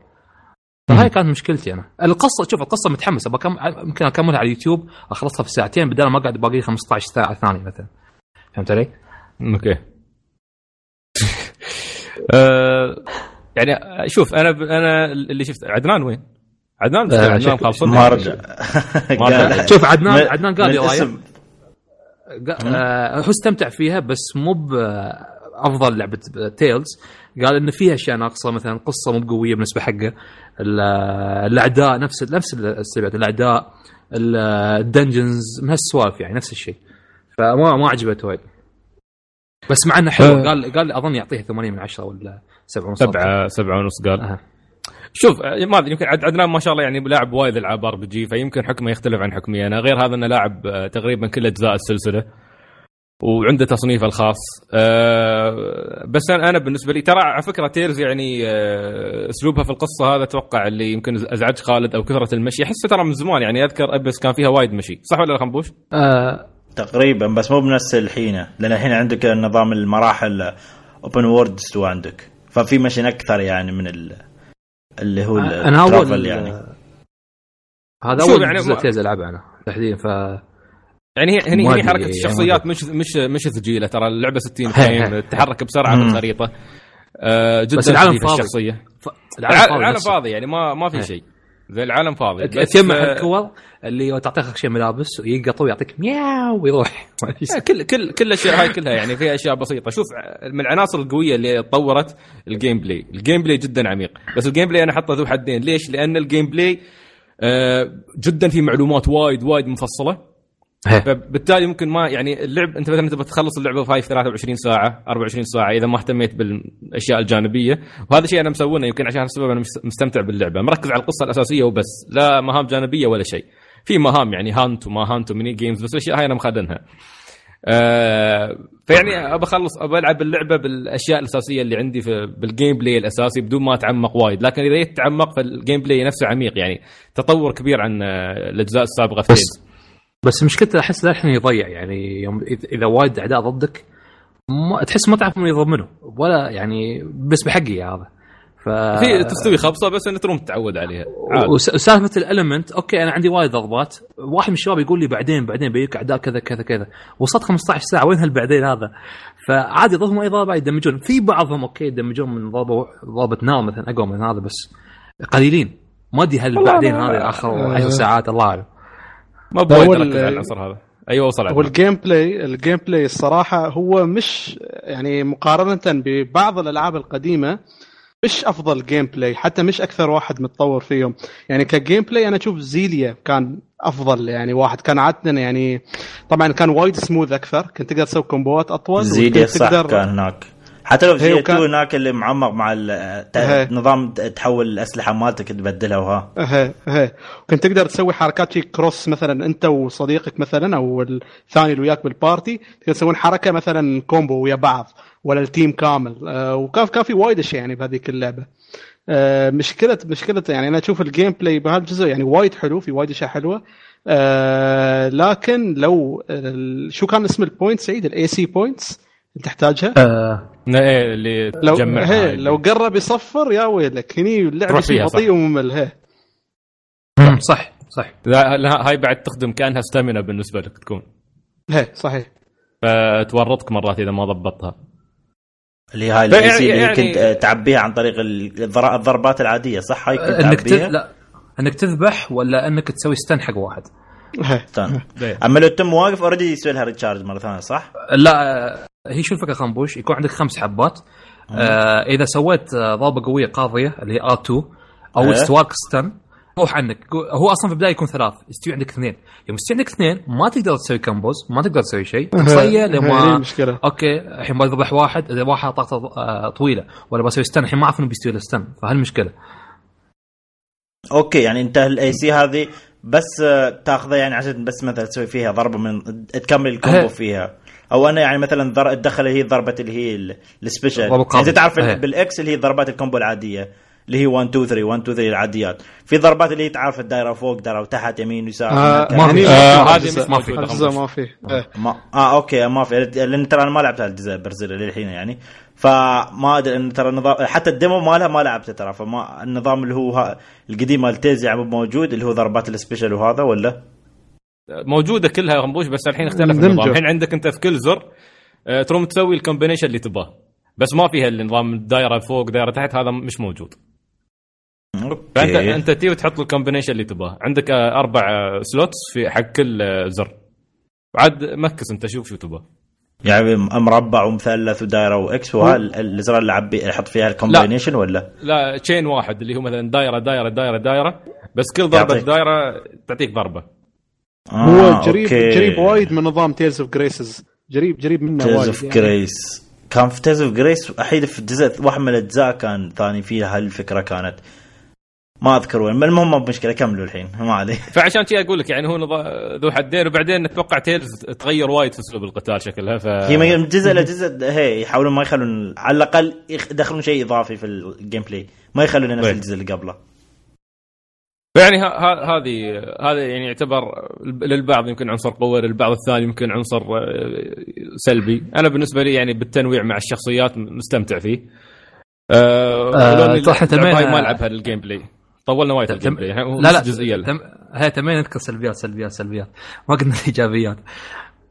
فهاي كانت مشكلتي أنا. القصة شوف القصة متحمسة. بكم يمكن أكملها على اليوتيوب أخلصها في ساعتين بدل ما أقعد باقي لي 15 ساعة ثانية مثلا. فهمت علي؟ okay. آه، يعني شوف أنا أنا اللي شفت عدنان وين؟ عدنان آه، عدنان خالصين ما رجع شوف عدنان عدنان قال رايه آه، هو استمتع فيها بس مو بافضل لعبة Tales. قال إن فيها أشياء ناقصة مثلا قصة مو بقوية بالنسبة حقه. ال- الأعداء نفس نفس السلبيات. الأعداء ال- ال dungeons من هالسوالف يعني نفس الشيء. فما ما عجبته وايد. بس مع إنه حلو آه. قال قال أظن يعطيها 8 من 10 ولا 7 ونص. سبعة سبعة ونص قال. شوف آه، ما أدري يمكن عد- عدنان ما شاء الله يعني لاعب وايد العاب RPG فيمكن حكمه يختلف عن حكمي أنا غير هذا إنه لاعب آه، تقريبا كل أجزاء السلسلة وعنده تصنيفه الخاص. أه بس أنا أنا بالنسبة لي ترى على فكرة Tales يعني أه أسلوبها في القصة هذا أتوقع اللي يمكن أزعج خالد أو كثرة المشي. احسه ترى من زمان يعني أذكر Abyss كان فيها وايد مشي. صح ولا لا خنبوش؟ آه تقريبا بس مو بنفس الحين لأن الحين عندك نظام المراحل open world تو عندك. ففي مشين أكثر يعني من ال... اللي هو أنا اول يعني هذا شوف أول يعني جزء ألعبه أنا تحديدا ف يعني هي هني هني حركة الشخصيات مش مش مش ثقيله ترى اللعبة 60 هي- frame. تتحرك بسرعة مم. بالخريطه أه جدا بس العالم فاضي. الشخصية ف... العالم, العالم نفسه. فاضي يعني ما ما في. شيء زي العالم فاضي تجمع آه، الكور اللي تعطيك شيء ملابس ويقط ويعطيك مياو ويروح. شيء. كل كل كل الأشياء هاي كلها يعني فيها أشياء بسيطة. شوف من العناصر القوية اللي طورت ال gameplay ال gameplay جدا عميق. بس ال gameplay أنا حاطه ذو حدين. ليش؟ لأن ال gameplay آه، جدا في معلومات وايد وايد مفصلة. فبالتالي ممكن ما يعني اللعب انت مثلا تبغى تخلص اللعبة في هاي في 23 ساعة 24 ساعة إذا ما اهتميت بالأشياء الجانبية. وهذا الشيء أنا مسوونه يمكن عشان السبب أنا مست- مستمتع باللعبة. مركز على القصة الأساسية وبس لا مهام جانبية ولا شيء. في مهام يعني hunt وما hunt و mini games بس الأشياء هاي أنا مخدنها. آه فيعني ابى أخلص ابى ألعب اللعبة بالأشياء الأساسية اللي عندي في بال gameplay الأساسي بدون ما أتعمق وايد. لكن إذا جيت تتعمق فال gameplay نفسه عميق يعني تطور كبير عن آه، الأجزاء السابقة في بس. بس مشكلته أحس للحين يضيع يعني يوم إذا- إذا وايد أعداء ضدك ما تحس ما تعرف من يضمنه ولا يعني بس بحقي هذا. ف في تستوي خبصة بس ان تروم تتعود عليها. وسالفة ال element okay أنا عندي وايد ضربات واحد من الشباب يقول لي بعدين بعدين بيجيك أعداء كذا كذا كذا. وصلت 15 ساعة وين هالبعدين هذا؟ فعادي يضيفون اي ضربه يدمجون. في بعضهم okay يدمجون من ضربه ضربه نار مثلا أقوى من هذا بس قليلين. ما أدري هل بعدين هذا آخر آه. 10 ساعات الله أعلم. ما هو بوايد اركز على العنصر هذا. أيوه وصل هو عندنا. ال gameplay ال gameplay الصراحة هو مش يعني مقارنة ببعض الألعاب القديمة مش أفضل gameplay حتى مش أكثر واحد متطور فيهم. يعني ك gameplay أنا أشوف Xillia كان أفضل يعني واحد. كان عادة يعني طبعا كان وايد سموث أكثر كنت تقدر تسوي كومبوات أطول وكنت صح تقدر- كان هناك. حتى لو في هي Xillia وكان- 2 هناك اللي معمق مع. نظام تحول الأسلحة مالتك تبدلها وها. أها أها كنت تقدر تسوي حركات شي كروس مثلا أنت وصديقك مثلا أو الثاني اللي وياك بال party تقدر تسوون حركة مثلا combo ويا بعض ولا ال team كامل. آه وكان كان في وايد أشياء يعني بهذيك اللعبة. آه مشكله مشكلة يعني أنا أشوف ال gameplay بهالجزء يعني وايد حلو في وايد أشياء حلوة. آه لكن لو شو كان اسم ال point سعيد؟ ال AC points تحتاجها آه إيه اللي لو تجمعها هي. لو قرب يصفر يا ويلك هني اللعبة. بطيء وممل هي صح صح لا لا، هاي بعد تخدم كأنها stamina بالنسبة لك تكون هي صحيح فتورطك مرات إذا ما ضبطها اللي هاي اللي يعني- كنت آه، تعبيها عن طريق ال- الضر- الضربات العادية صح هاي كنت إنك. تعبيها لا إنك تذبح ولا إنك تسوي stun حق واحد. إيه. أما لو تم واقف already يسوي لها recharge مرة ثانية صح؟ لا هي شو الفكرة خنبوش يكون عندك خمس حبات. آه إذا سويت آه، ضربه قوية قاضية اللي هي R2 أو إيه. استواك stun روح عنك هو أصلا في البداية يكون ثلاث يستوي عندك اثنين. يوم يستوي عندك اثنين ما تقدر تسوي combos ما تقدر تسوي شيء. تصيه هي لما المشكلة أوكي الحين بذبح واحد إذا واحد طاقته آه، طويلة. ولا بسوي stun الحين ما أعرف إنه بيستوي ال stun فهالمشكله أوكي يعني انت الاي سي هذه. بس آه، تاخذها يعني عشان بس مثلا تسوي فيها ضربة من تكمل ال combo. فيها أو أنا يعني مثلا. تدخل هي ضربة اللي هي ال- ال special ضربة يعني انت تعرف. ال- بال X اللي هي ضربات ال combo العادية اللي هي 1 2 3 1 2 3 العاديات في ضربات اللي هي تعرف الدائره فوق دائره تحت يمين يسار آه هناك. ما في. آه، ما في. ما في. ما آه أوكي ما في لأن ترى أنا ما لعبت الجزء Berseria للحين يعني فما أدري إن ترى النظام حتى ال demo مالها ما لعبته ترى فما النظام اللي هو ها القديم مال Tales يعني موجود اللي هو ضربات ال special وهذا ولا؟ موجودة كلها غنبوش بس الحين اختلف. النظام. الحين عندك أنت في كل زر. آه، تروم تسوي ال combination اللي تباه بس ما فيها النظام دايرة فوق دايرة تحت هذا مش موجود. فانت أنت تيي وتحط ال combination اللي تبغاه. عندك آه، أربع آه، slots في حق كل آه، زر. عاد mix أنت شوف شو تبغى يعني مربع ومثلث ودائره و X وها ال- الازرار اللي عبي أحط فيها ال combination ولا لا chain واحد اللي هو مثلا دايرة دايرة دايرة دايرة بس كل ضربة يعطيك. دايرة تعطيك ضربة هو آه، قريب أوكي. قريب وايد من نظام Tales of Graces قريب قريب منه Tales وايد of يعني. Graces كان في Tales of Graces احيد في جزء واحد من الأجزاء كان ثاني فيها هالفكرة كانت ما أذكر وين المهم مو مشكلة كملوا الحين ما عليه. فعشان شي أقول لك يعني هو نظا- ذو حدين وبعدين أتوقع Tales تغير وايد في أسلوب القتال شكلها ف هي من جزء لجزء هي يحاولون ما يخلون على الأقل يدخلون شيء إضافي في ال gameplay ما يخلون نفس طيب. الجزء اللي قبله. يعني هذه هذا يعني يعتبر للبعض يمكن عنصر قوه للبعض الثاني يمكن عنصر آه، سلبي. أنا بالنسبة لي يعني بالتنويع مع الشخصيات مستمتع فيه. تمام. هاي ما ألعبها لل gameplay طولنا وايد تم- يعني لا لا جزئية. تم... هي تمام نذكر سلبيات سلبيات سلبيات. ما قلنا الإيجابيات.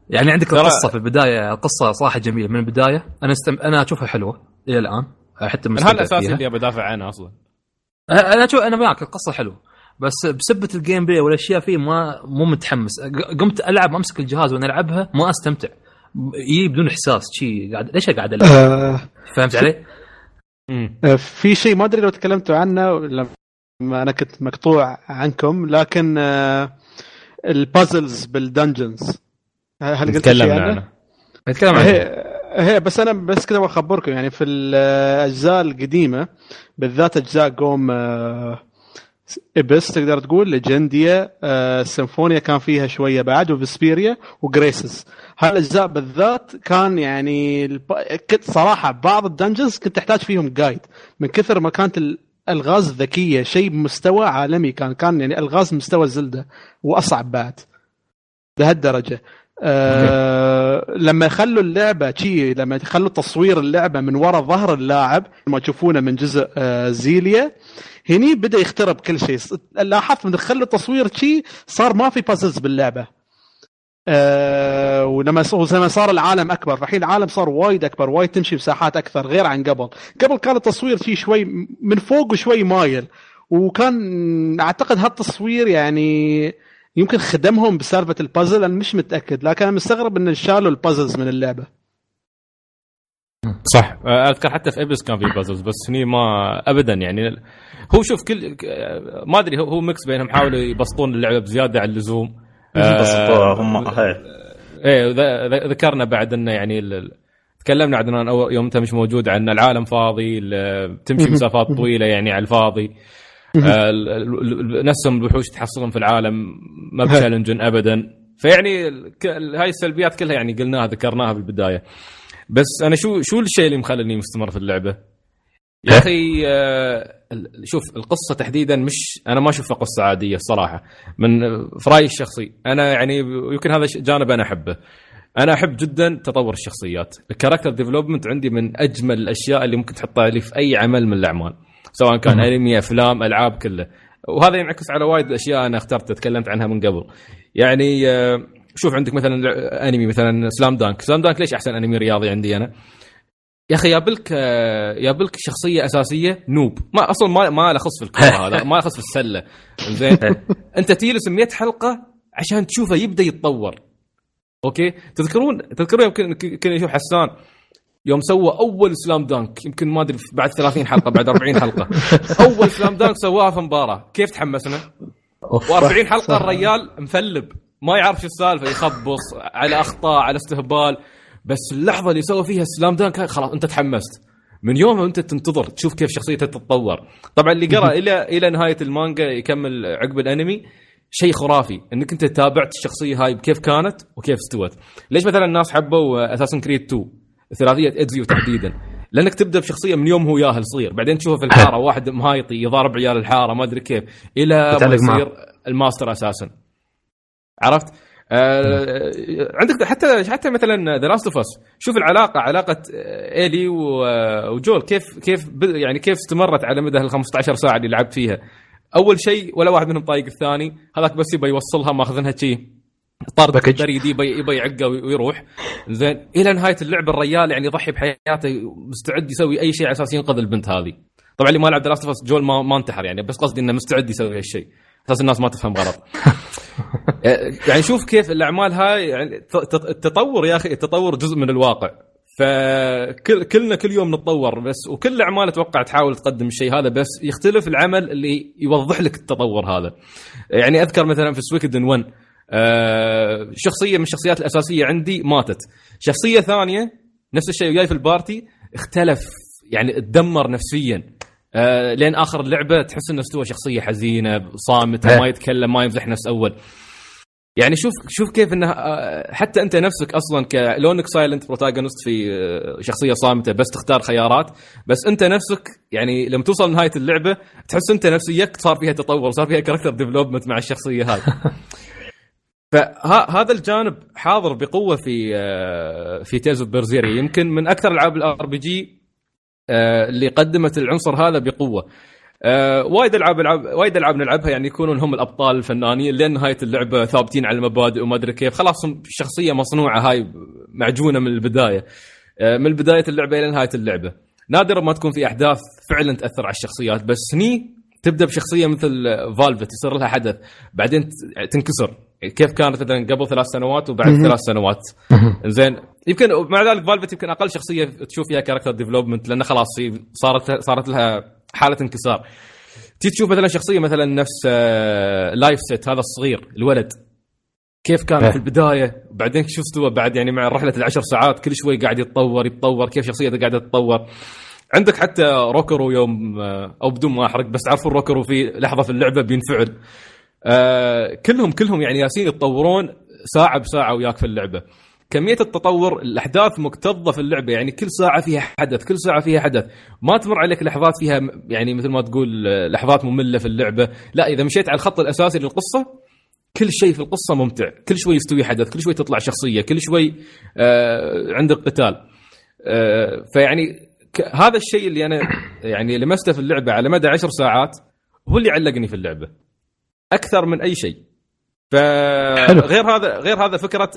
يعني عندك ترى- القصة في البداية القصة صراحة جميلة. من البداية أنا استم... أنا أشوفها حلوة إلى الآن حتى من هذا الأساس. اللي بدافع عنه أصلا. أنا أشوف أنا معك القصة حلوة. بس بسبة ال gameplay والأشياء فيه ما مو متحمس. قمت ألعب أمسك الجهاز وأنا ألعبها ما أستمتع. يجي بدون إحساس شي قاعد ليش قاعد ألعب؟ آه فهمت علي؟ آه، في شيء ما أدري لو تكلمتوا عنه لما أنا كنت مقطوع عنكم لكن آه ال puzzles بال dungeons هل قلت شيء عنه؟ عنه. نتكلم عن هي بس أنا بس كذا بخبركم يعني في الاجزاء القديمة بالذات أجزاء قوم آه، Abyss تقدر تقول Legendia آه، Symphonia كان فيها شوية بعد و Vesperia و Graces هالأجزاء بالذات كان يعني كنت صراحة بعض ال dungeons كنت تحتاج فيهم guide من كثر ما كانت الالغاز ذكية شيء بمستوى عالمي كان كان يعني الغاز مستوى Zelda وأصعب بعد لهالدرجه آه لما يخلوا اللعبة شي لما يخلوا تصوير اللعبة من وراء ظهر اللاعب ما تشوفونه من جزء آه زيليا هني بدأ يخترب كل شيء. لاحظت من دخلوا التصوير شي صار ما في بازلز باللعبة. آه ولما ص- لما صار العالم أكبر. فالحين العالم صار وايد أكبر وايد تمشي مساحات أكثر غير عن قبل. قبل كان التصوير شي شوي من فوق وشوي مايل. وكان أعتقد هالتصوير يعني يمكن خدمهم بسالفة البازل أنا مش متأكد لكن أنا مستغرب إن شالوا ال puzzles من اللعبة. صح. أذكر حتى في Abyss كان في puzzles بس هني ما ابدا يعني. هو شوف كل ما أدري هو mix بينهم حاولوا يبسطون اللعبة بزيادة عن اللزوم. بسطوها هم هي. إيه ذكرنا بعد إنه يعني تكلمنا عدنان أول يوم أنت مش موجود عن العالم فاضي تمشي مسافات طويلة يعني على الفاضي آه، نفسهم الوحوش تحصلهم في العالم ما ب challenging ابدا فيعني هاي السلبيات كلها يعني قلناها ذكرناها بالبدايه بس أنا شو شو الشيء اللي مخليني مستمر في اللعبة؟ يا أخي آه، شوف القصة تحديدا مش أنا ما أشوفها قصة عادية الصراحة. من في رأيي الشخصي أنا يعني يمكن هذا جانب أنا أحبه. أنا أحب جدا تطور الشخصيات. ال character development عندي من أجمل الأشياء اللي ممكن تحطها لي في أي عمل من الأعمال سواء كان أنمي أفلام ألعاب كله. وهذا ينعكس على وايد أشياء أنا اخترت تكلمت عنها من قبل. يعني آه، شوف عندك مثلا أنمي مثلا سلام دانك. سلام دانك ليش أحسن أنمي رياضي عندي أنا؟ يا أخي يابلك يابلك شخصية أساسية نوب. ما أصلا ما ما له خص في الكوره هذا ما له خص في السلة. زين. أنت تجلس 100 حلقة عشان تشوفه يبدأ يتطور. أوكي؟ تذكرون؟ تذكرون يمكن يمكن يشوف حسان يوم سوى أول سلام دانك. يمكن ما أدري بعد 30 حلقة بعد 40 حلقة. أول سلام دانك سواها في مباراة. كيف تحمسنا؟ و40 حلقة الريال مفلب. ما يعرف شو السالفة يخبص على أخطاء على استهبال. بس اللحظة اللي سوى فيها سلام دانك هاي خلاص أنت تحمست. من يومها أنت تنتظر تشوف كيف شخصيته تتطور. طبعا اللي قرأ إلى إلى نهاية المانجا يكمل عقب الأنمي. شيء خرافي إنك أنت تابعت الشخصية هاي كيف كانت وكيف استوت. ليش مثلا الناس حبوا Assassin's Creed 2 ثلاثية Ezio تحديدا. لأنك تبدأ بشخصية من يوم هو ياهل صغير. بعدين تشوفه في الحارة واحد مهايطي يضارب عيال الحارة ما أدري كيف. إلى ما. يصير ال master assassin. عرفت؟ آه عندك حتى حتى مثلا The Last of Us شوف العلاقة علاقة آه، Ellie و- آه، وجول. كيف كيف يعني كيف استمرت على مدى ال 15 ساعة اللي لعبت فيها؟ أول شيء ولا واحد منهم طايق الثاني. هذاك بس يبى يوصلها ماخذنها شي. طرد. البريد يبى يبى يعقه وي- ويروح. زين إلى نهاية اللعبه الريال يعني يضحي بحياته مستعد يسوي أي شيء على أساس ينقذ البنت هذه. طبعا اللي ما لعب The Last of Us Joel ما, ما انتحر يعني. بس قصدي إنه مستعد يسوي هالشيء. أساس الناس ما تفهم غلط. يعني شوف كيف الأعمال هاي يعني التطور يا أخي التطور جزء من الواقع. فكل كلنا كل يوم نتطور بس وكل الاعمال أتوقع تحاول تقدم الشيء هذا بس يختلف العمل اللي يوضح لك التطور هذا. يعني أذكر مثلا في Suikoden 1 آه شخصية من الشخصيات الأساسية عندي ماتت. شخصية ثانية نفس الشيء وياي في ال party اختلف يعني تدمر نفسيا. آه لين آخر اللعبة تحس انه استوى شخصية حزينة صامتة ما يتكلم ما يمزح نفس أول. يعني شوف شوف كيف انه آه، حتى أنت نفسك أصلا ككونك silent protagonist في آه، شخصية صامتة بس تختار خيارات. بس أنت نفسك يعني لما توصل نهايه اللعبة تحس أنت نفسيتك صار فيها تطور صار فيها character development مع الشخصية هذه. فهذا الجانب حاضر بقوة في آه، في Tales of Berseria يمكن من أكثر ألعاب ال RPG اللي قدمت العنصر هذا بقوة. آه وايد العاب العاب وايد ألعاب نلعبها يعني يكونون هم الأبطال الفنانين لين نهاية اللعبة ثابتين على المبادئ وما أدري كيف. خلاص شخصية مصنوعة هاي معجونة من البداية. آه من بداية اللعبة إلى نهاية اللعبة. نادرا ما تكون في أحداث فعلا تأثر على الشخصيات بس هني تبدأ بشخصية مثل Velvet يصير لها حدث بعدين تنكسر. كيف كانت مثلا قبل ثلاث سنوات وبعد ثلاث سنوات؟ زين يمكن مع ذلك Velvet يمكن أقل شخصية تشوف فيها character development لأنه خلاص صارت صارت لها حالة انكسار. تيي تشوف مثلا شخصية مثلا نفس Laphi آه، cet هذا الصغير الولد. كيف كان في البداية؟ بعدين شو استوى بعد يعني مع رحلة العشر ساعات كل شوي قاعد يتطور يتطور كيف شخصيته قاعدة تتطور. عندك حتى Rokurou يوم آه، أو بدون ما أحرق بس تعرفون Rokurou في لحظة في اللعبة بينفعل. آه كلهم كلهم يعني يالسين يتطورون ساعة بساعة وياك في اللعبة. كمية التطور الأحداث مكتظة في اللعبة يعني كل ساعة فيها حدث كل ساعة فيها حدث. ما تمر عليك لحظات فيها يعني مثل ما تقول لحظات مملة في اللعبة. لا إذا مشيت على الخط الأساسي للقصة كل شيء في القصة ممتع. كل شوي يستوي حدث كل شوي تطلع شخصية كل شوي آه عندك قتال. آه فيعني هذا الشيء اللي أنا يعني لمسته في اللعبة على مدى عشر ساعات هو اللي علقني في اللعبة. أكثر من أي شيء. فغير هذا غير هذا فكرة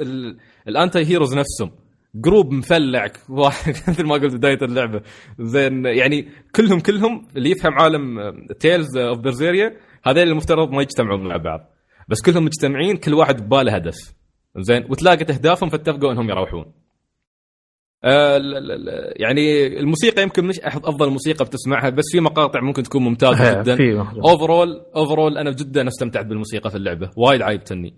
ال anti-heroes نفسهم. group مفلع واحد مثل ما قلت بداية اللعبة. زين يعني كلهم كلهم اللي يفهم عالم Tales of Berseria هذول المفترض ما يجتمعون مع بعض. بس كلهم مجتمعين كل واحد بباله هدف. زين وتلاقت اهدافهم فاتفقوا إنهم يروحون. يعني الموسيقى يمكن مش أفضل موسيقى بتسمعها بس في مقاطع ممكن تكون ممتازة جدا. overall overall أنا جدا أستمتعت بالموسيقى في اللعبة. وايد عايبتني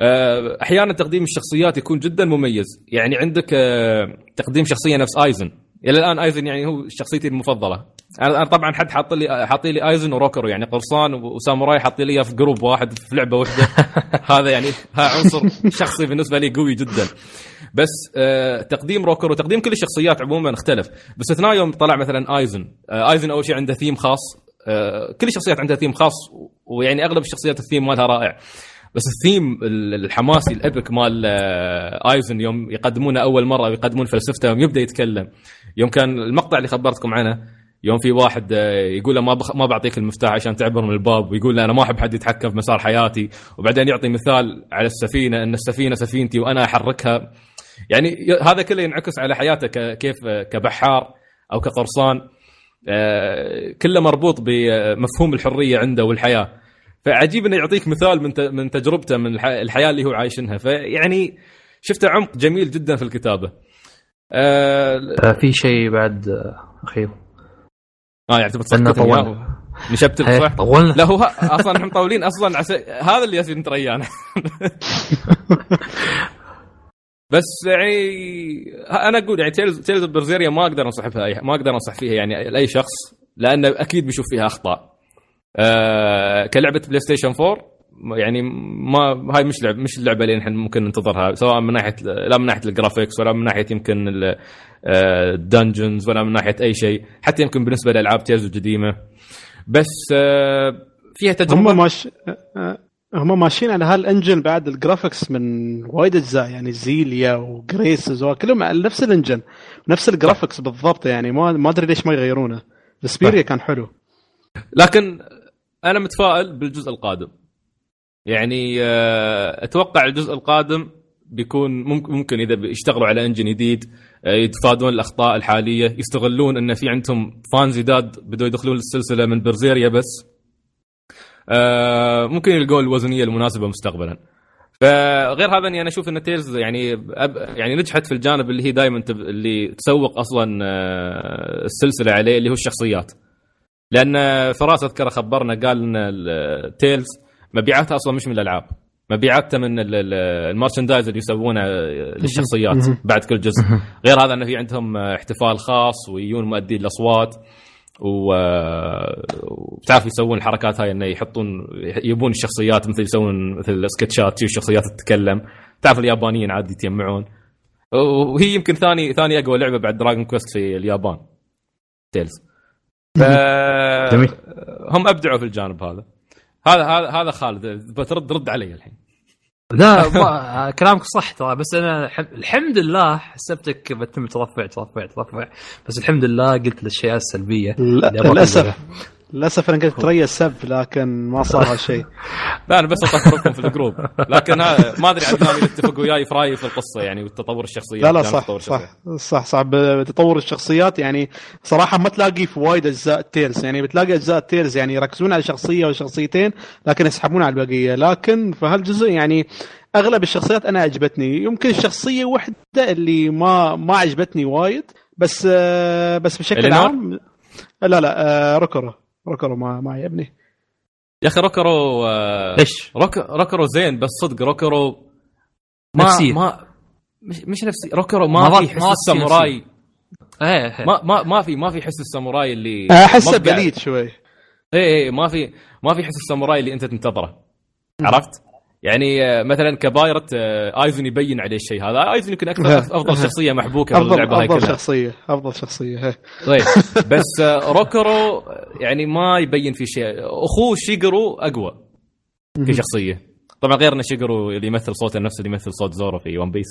آه أحيانا تقديم الشخصيات يكون جدا مميز. يعني عندك آه تقديم شخصية نفس Eizen إلى الآن Eizen يعني هو شخصيتي المفضلة. أنا طبعا حد حاط لي حاط لي Eizen و Rokurou يعني قرصان وساموراي حاط لي في group واحد في لعبة واحدة. هذا يعني ها عنصر شخصي بالنسبة لي قوي جدا. بس آه تقديم Rokurou وتقديم كل الشخصيات عموما اختلف. باستثناء يوم طلع مثلا Eizen. آه Eizen أول شيء عنده ثيم خاص. آه كل الشخصيات عندها ثيم خاص ويعني أغلب الشخصيات الثيم مالها رائع. بس الثيم الحماسي ال epic مال آه Eizen يوم يقدمونه أول مرة ويقدمون فلسفته يوم يبدأ يتكلم. يوم كان المقطع اللي خبرتكم عنه يوم في واحد آه، يقول له ما بخ... ما بعطيك المفتاح عشان تعبر من الباب ويقول له أنا ما أحب حد يتحكم في مسار حياتي. وبعدين يعطي مثال على السفينة إن السفينة سفينتي وأنا أحركها. يعني هذا كله ينعكس على حياته كيف كبحار أو كقرصان. آه، كله مربوط بمفهوم الحرية عنده والحياة. فعجيب إنه يعطيك مثال من من تجربته من الحياة اللي هو عايشنها فيعني شفته عمق جميل جدا في الكتابة. آه, آه، في شيء بعد اخير آه يعني تبي تسكت نشبت صح؟ طولنا. لا هو أصلا إحنا مطولين أصلا عسى هذا اللي يالسين ترى أنا بس يعني أنا أقول يعني Tales Tales Berseria ما أقدر أنصح ما أقدر أنصح فيها يعني لأي شخص لأنه أكيد بيشوف فيها أخطاء. آه كلعبة PlayStation 4 يعني ما هاي مش لعب مش اللعبة اللي نحن ممكن ننتظرها سواء من ناحية لا من ناحية ال graphics ولا من ناحية يمكن ال dungeons ولا من ناحية أي شيء حتى يمكن بالنسبة لألعاب Tales القديمه بس آه فيها تجربه هم ماش هم ماشيين على هال engine بعد ال graphics من وايد أجزاء يعني Xillia و Graces كلهم على نفس ال engine نفس ال graphics بالضبط يعني ما ما أدري ليش ما يغيرونه. Vesperia كان حلو. لكن أنا متفائل بالجزء القادم. يعني آه، أتوقع الجزء القادم بيكون ممكن ممكن إذا بيشتغلوا على engine جديد آه، يتفادون الأخطاء الحالية يستغلون إن في عندهم fans جداد بدوا يدخلون السلسلة من Berseria بس. ممكن يلقون الوزنية المناسبة مستقبلا. فغير هذا أني أنا أشوف إن Tales يعني أب يعني نجحت في الجانب اللي هي دائما اللي تسوق أصلا آه، السلسلة عليه اللي هو الشخصيات. لأن فراس أذكر خبرنا قال إن Tales مبيعاتها أصلا مش من الألعاب. مبيعاتها من ال merchandise اللي يسوونه للشخصيات بعد كل جزء. غير هذا انه في عندهم احتفال خاص ويجون مؤدين الأصوات. وبتعرف يسوون الحركات هاي إنه يحطون يبون الشخصيات مثل يسوون مثل سكتشات الشخصيات تتكلم. تعرف اليابانيين عادي يتجمعون. وهي يمكن ثاني ثاني أقوى لعبة بعد Dragon Quest في اليابان. Tales ف هم أبدعوا في الجانب هذا. هذا هذا هذا خالد بترد رد علي الحين. لا ما كلامك صح ترى بس أنا الحمد لله حسبتك بتم ترفع ترفع ترفع بس الحمد لله قلت الاشياء السلبية للأسف. للأسف أنا قلت تريا السب لكن ما صار هالشيء لا أنا بس اطفركم في الجروب. لكن ما أدري عدنان يتفق وياي في رأيي في القصة يعني وتطور الشخصيات. لا لا صح صح صح صح. بتطور الشخصيات يعني صراحة ما تلاقي في وايد أجزاء Tales يعني بتلاقي أجزاء Tales يعني يركزون على شخصية أو شخصيتين لكن يسحبون على البقية. لكن في هالجزء يعني أغلب الشخصيات أنا عجبتني يمكن الشخصية وحدة اللي ما ما عجبتني وايد بس بس بشكل عام لا لا روكورو. روكرو ما ما يعجبني يا أخي روكرو آه ليش؟ روك روكرو زين بس صدق روكرو ما نفسية. ما مش مش نفسي روكرو ما في حس الساموراي. إيه ما ما ما في ما في حس الساموراي اللي أحسه بليد شوي. إيه إيه ما في ما في حس الساموراي اللي أنت تنتظره. عرفت؟ يعني آه، مثلا ك pirate آه، آيزن يبين عليه الشيء هذا. آيزن يمكن أكثر أفضل شخصية محبوكة في اللعبه هاي أفضل كلها. شخصية. أفضل شخصية. طيب. بس آه، روكرو يعني ما يبين في شيء. أخوه شيجرو أقوى كشخصيه طبعا غير إن شيجرو اللي يمثل صوته نفس اللي يمثل صوت زورو في One Piece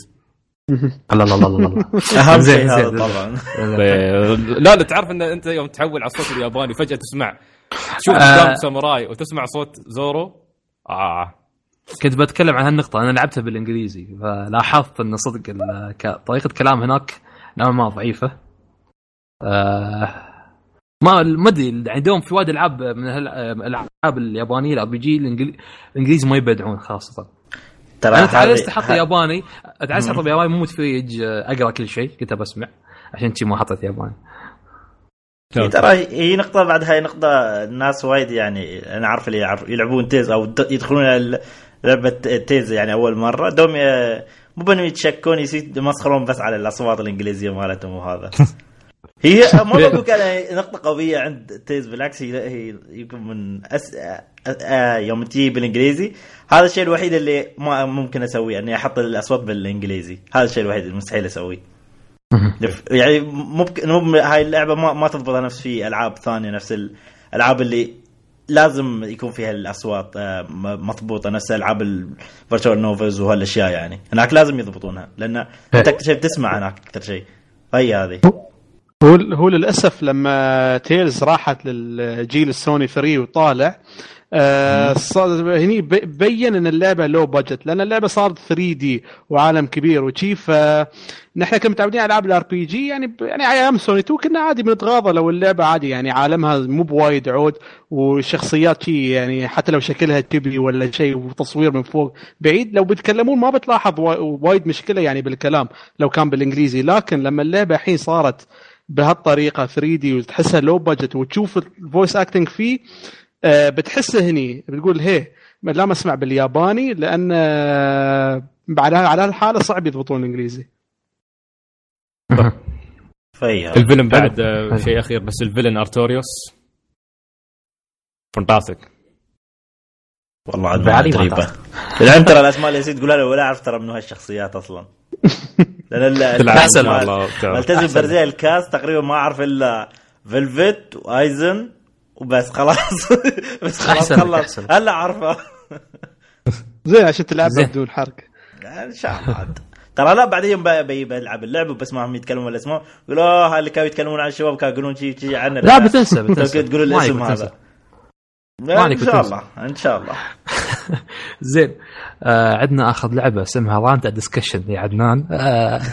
الله الله الله الله أهم شيء هذا طبعا. لا لا. تعرف إن أنت يوم تحول على الصوت الياباني فجاه تسمع تشوف قدام ساموراي وتسمع صوت زورو؟ آه. كنت بتكلم عن هالنقطة أنا لعبتها بالإنجليزي فلاحظت أن صدق طريقة كلام هناك نوعا ما ضعيفة. آه ما ما أدري عندهم في وايد ألعاب من الألعاب اليابانية ال RPG الإنجليزي ما يبدعون خاصة. ترى أنا تعال أحط ياباني. تعال أحط ياباني مو متفيج أقرأ كل شيء كنت بسمع عشان كذي ما حطيت ياباني. ترى هي نقطة بعد هاي نقطة الناس وايد يعني أنا عارف اللي يلعبون Tales أو يدخلون لعبة Tales يعني أول مرة. دوم مو بأنهم يتشكون يمسخرون بس على الأصوات الإنجليزية مالتهم وهذا. هي ما بقول نقطة قوية عند Tales بالعكس هي هي يمكن من أس... يوم تجي بالإنجليزي. هذا الشيء الوحيد اللي ما ممكن أسويه إني أحط الأصوات بالإنجليزي. هذا الشيء الوحيد اللي مستحيل اسويه يعني ممكن مو هاي اللعبة ما ما تضبط نفس في ألعاب ثانية نفس الالعاب اللي لازم يكون فيها الأصوات آه، مضبوطة نفس ألعاب ال visual novels وهالأشياء يعني. هناك لازم يضبطونها لأن أنت أكثر شيء بتسمع هناك أكثر شيء. فهي هذه. هو هو للأسف لما Tales راحت للجيل السوني 3 وطالع آه هني بين إن اللعبة low budget لأن اللعبة صارت 3D وعالم كبير وشي نحن كنا متعودين على ألعاب ال RPG يعني يعني أيام سوني 2 كنا عادي بنتغاضى لو اللعبة عادي يعني عالمها مو بوايد عود وشخصيات شي يعني حتى لو شكلها تبي ولا شيء وتصوير من فوق بعيد لو بتكلمون ما بتلاحظ وايد مشكلة يعني بالكلام لو كان بالإنجليزي لكن لما اللعبة الحين صارت بهالطريقة 3D وتحسها low budget وتشوف ال voice acting فيه بتحسه هني بتقول هي لا اسمع بالياباني لأن آه، بعد على هالحالة صعب يضبطون الإنجليزي. الفيلم بعد آه، شيء أخير بس الفيلن أرتوريوس فانتاستيك والله عاد ما غريبه العلم ترى الاسماء اللي يصير تقولها له ولا أعرف ترى منو هالشخصيات أصلا. لأن احسن والله ملتزم برزيل الكاس تقريبا ما أعرف إلا فيلفيت وآيزن. وبس خلاص. بس خلاص خلص. هلا عارفه زين عشان تلعبها بدون حرق إن شاء الله. ترى لا بعدين بلعب اللعبه وبسمعهم يتكلمون الأسماء. يقولوا آه اللي كانوا يتكلمون عن الشباب كانوا يقولون شيء شيء عنا لا بتنسى بتنسى. تقولوا الاسم هذا. إن شاء الله إن شاء الله. زين. آه عندنا اخذ لعبة اسمها رانتا ديسكشن يا عدنان. آه.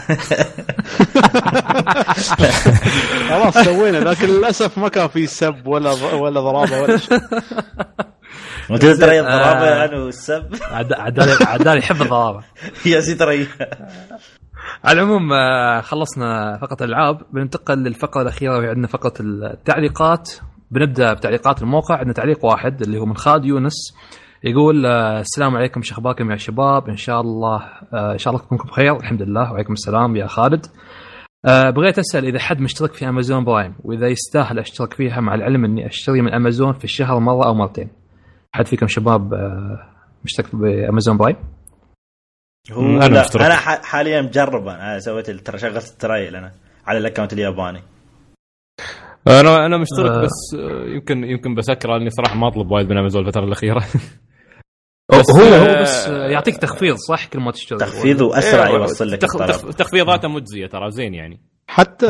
خلاص سوينا لكن للأسف ما كان في سب ولا ولا ضرابة ولا شيء. وانت ترى الضرابه آه. يعني والسب؟ عد- عدالي عدالي يحب الضرابة. يا سي ترى. على العموم آه، خلصنا فقرة الألعاب. بننتقل للفقرة الأخيرة وهي عندنا فقرة التعليقات. بنبدأ بتعليقات الموقع. عندنا تعليق واحد اللي هو من خالد يونس. يقول آه، السلام عليكم شو اخباركم يا شباب إن شاء الله آه، إن شاء الله تكونوا بخير. الحمد لله. وعليكم السلام يا خالد. آه، بغيت أسأل إذا حد مشترك في أمازون Prime وإذا يستاهل أشترك فيها مع العلم إني أشتري من أمازون في الشهر مرة أو مرتين. حد فيكم شباب مشترك بامازون Prime؟ هو أنا أنا مشترك. أنا حاليا مجرب أنا سويت ترى شغلت ال trial أنا على ال account الياباني. أنا أنا مشترك آه. بس آه، يمكن يمكن بسكر لأني صراحة ما أطلب وايد من امازون الفترة الأخيرة. هو بس- هو آه، بس يعطيك تخفيض صح؟ كل ما تشتري. تخفيض وأسرع إيه، يوصل لك الطلب. تخ- تخفيضاته مجزيه ترى زين يعني. حتى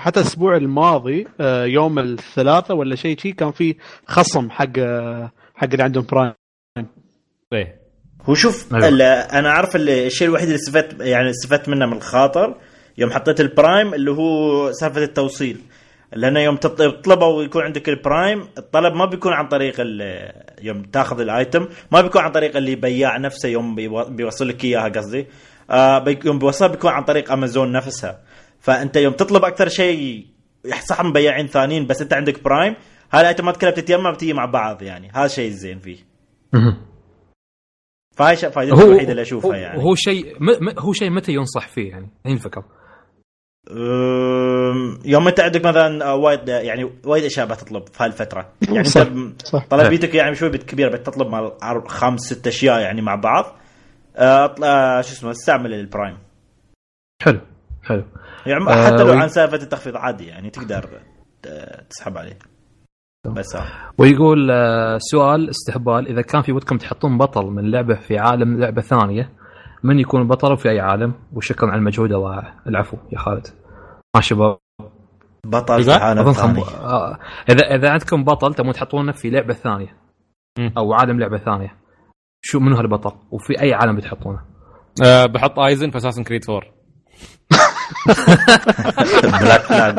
حتى الأسبوع الماضي آه، يوم الثلاثاء ولا شيء شيء كان في خصم حق حق اللي عندهم Prime إيه. هو شوف أيوة. أنا عارف ال- الشيء الوحيد اللي استفدت يعني استفدت منه من الخاطر يوم حطيت ال Prime اللي هو سالفة التوصيل. لأنه يوم تط- تطلبه ويكون عندك ال Prime الطلب ما بيكون عن طريق يوم تاخذ ال item ما بيكون عن طريق اللي بياع نفسه يوم بيو- بيوصل لك إياها قصدي. آه يوم بيوصل بيكون عن طريق امازون نفسها. فأنت يوم تطلب أكثر شيء صح من بياعين ثانيين بس أنت عندك Prime هاي الايتمات كلها بتتجمع بتيجي مع بعض يعني. هذا الشيء الزين فيه. فهاي فائدته الوحيدة اللي أشوفها يعني. هو شيء م- م- هو شيء متى ينصح فيه يعني؟ هي الفكرة يوم انت عندك مثلا آه، وايد يعني وايد أشياء بتطلب في هالفترة. يعني صح، صح. طلبيتك يعني شوي كبيرة بتطلب مع خمس ست أشياء يعني مع بعض. آه، شو اسمه استعمل ال Prime. حلو حلو. يعني آه، حتى لو وي- عن سالفة التخفيض عادي يعني تقدر تسحب عليه. بس آه. ويقول سؤال استهبال. إذا كان في ودكم تحطون بطل من لعبة في عالم لعبة ثانية من يكون البطل وفي أي عالم؟ وشكرا على المجهود الرائع العفو. يا خالد. ما شباب. بطل إذا؟ في عالم ثاني. آه، اذا إذا عندكم بطل تبون تحطونه في لعبة ثانية. أو عالم لعبة ثانية. شو منو هالبطل؟ وفي أي عالم بتحطونه؟ أه بحط آيزن في Assassin's Creed 4 Black Flag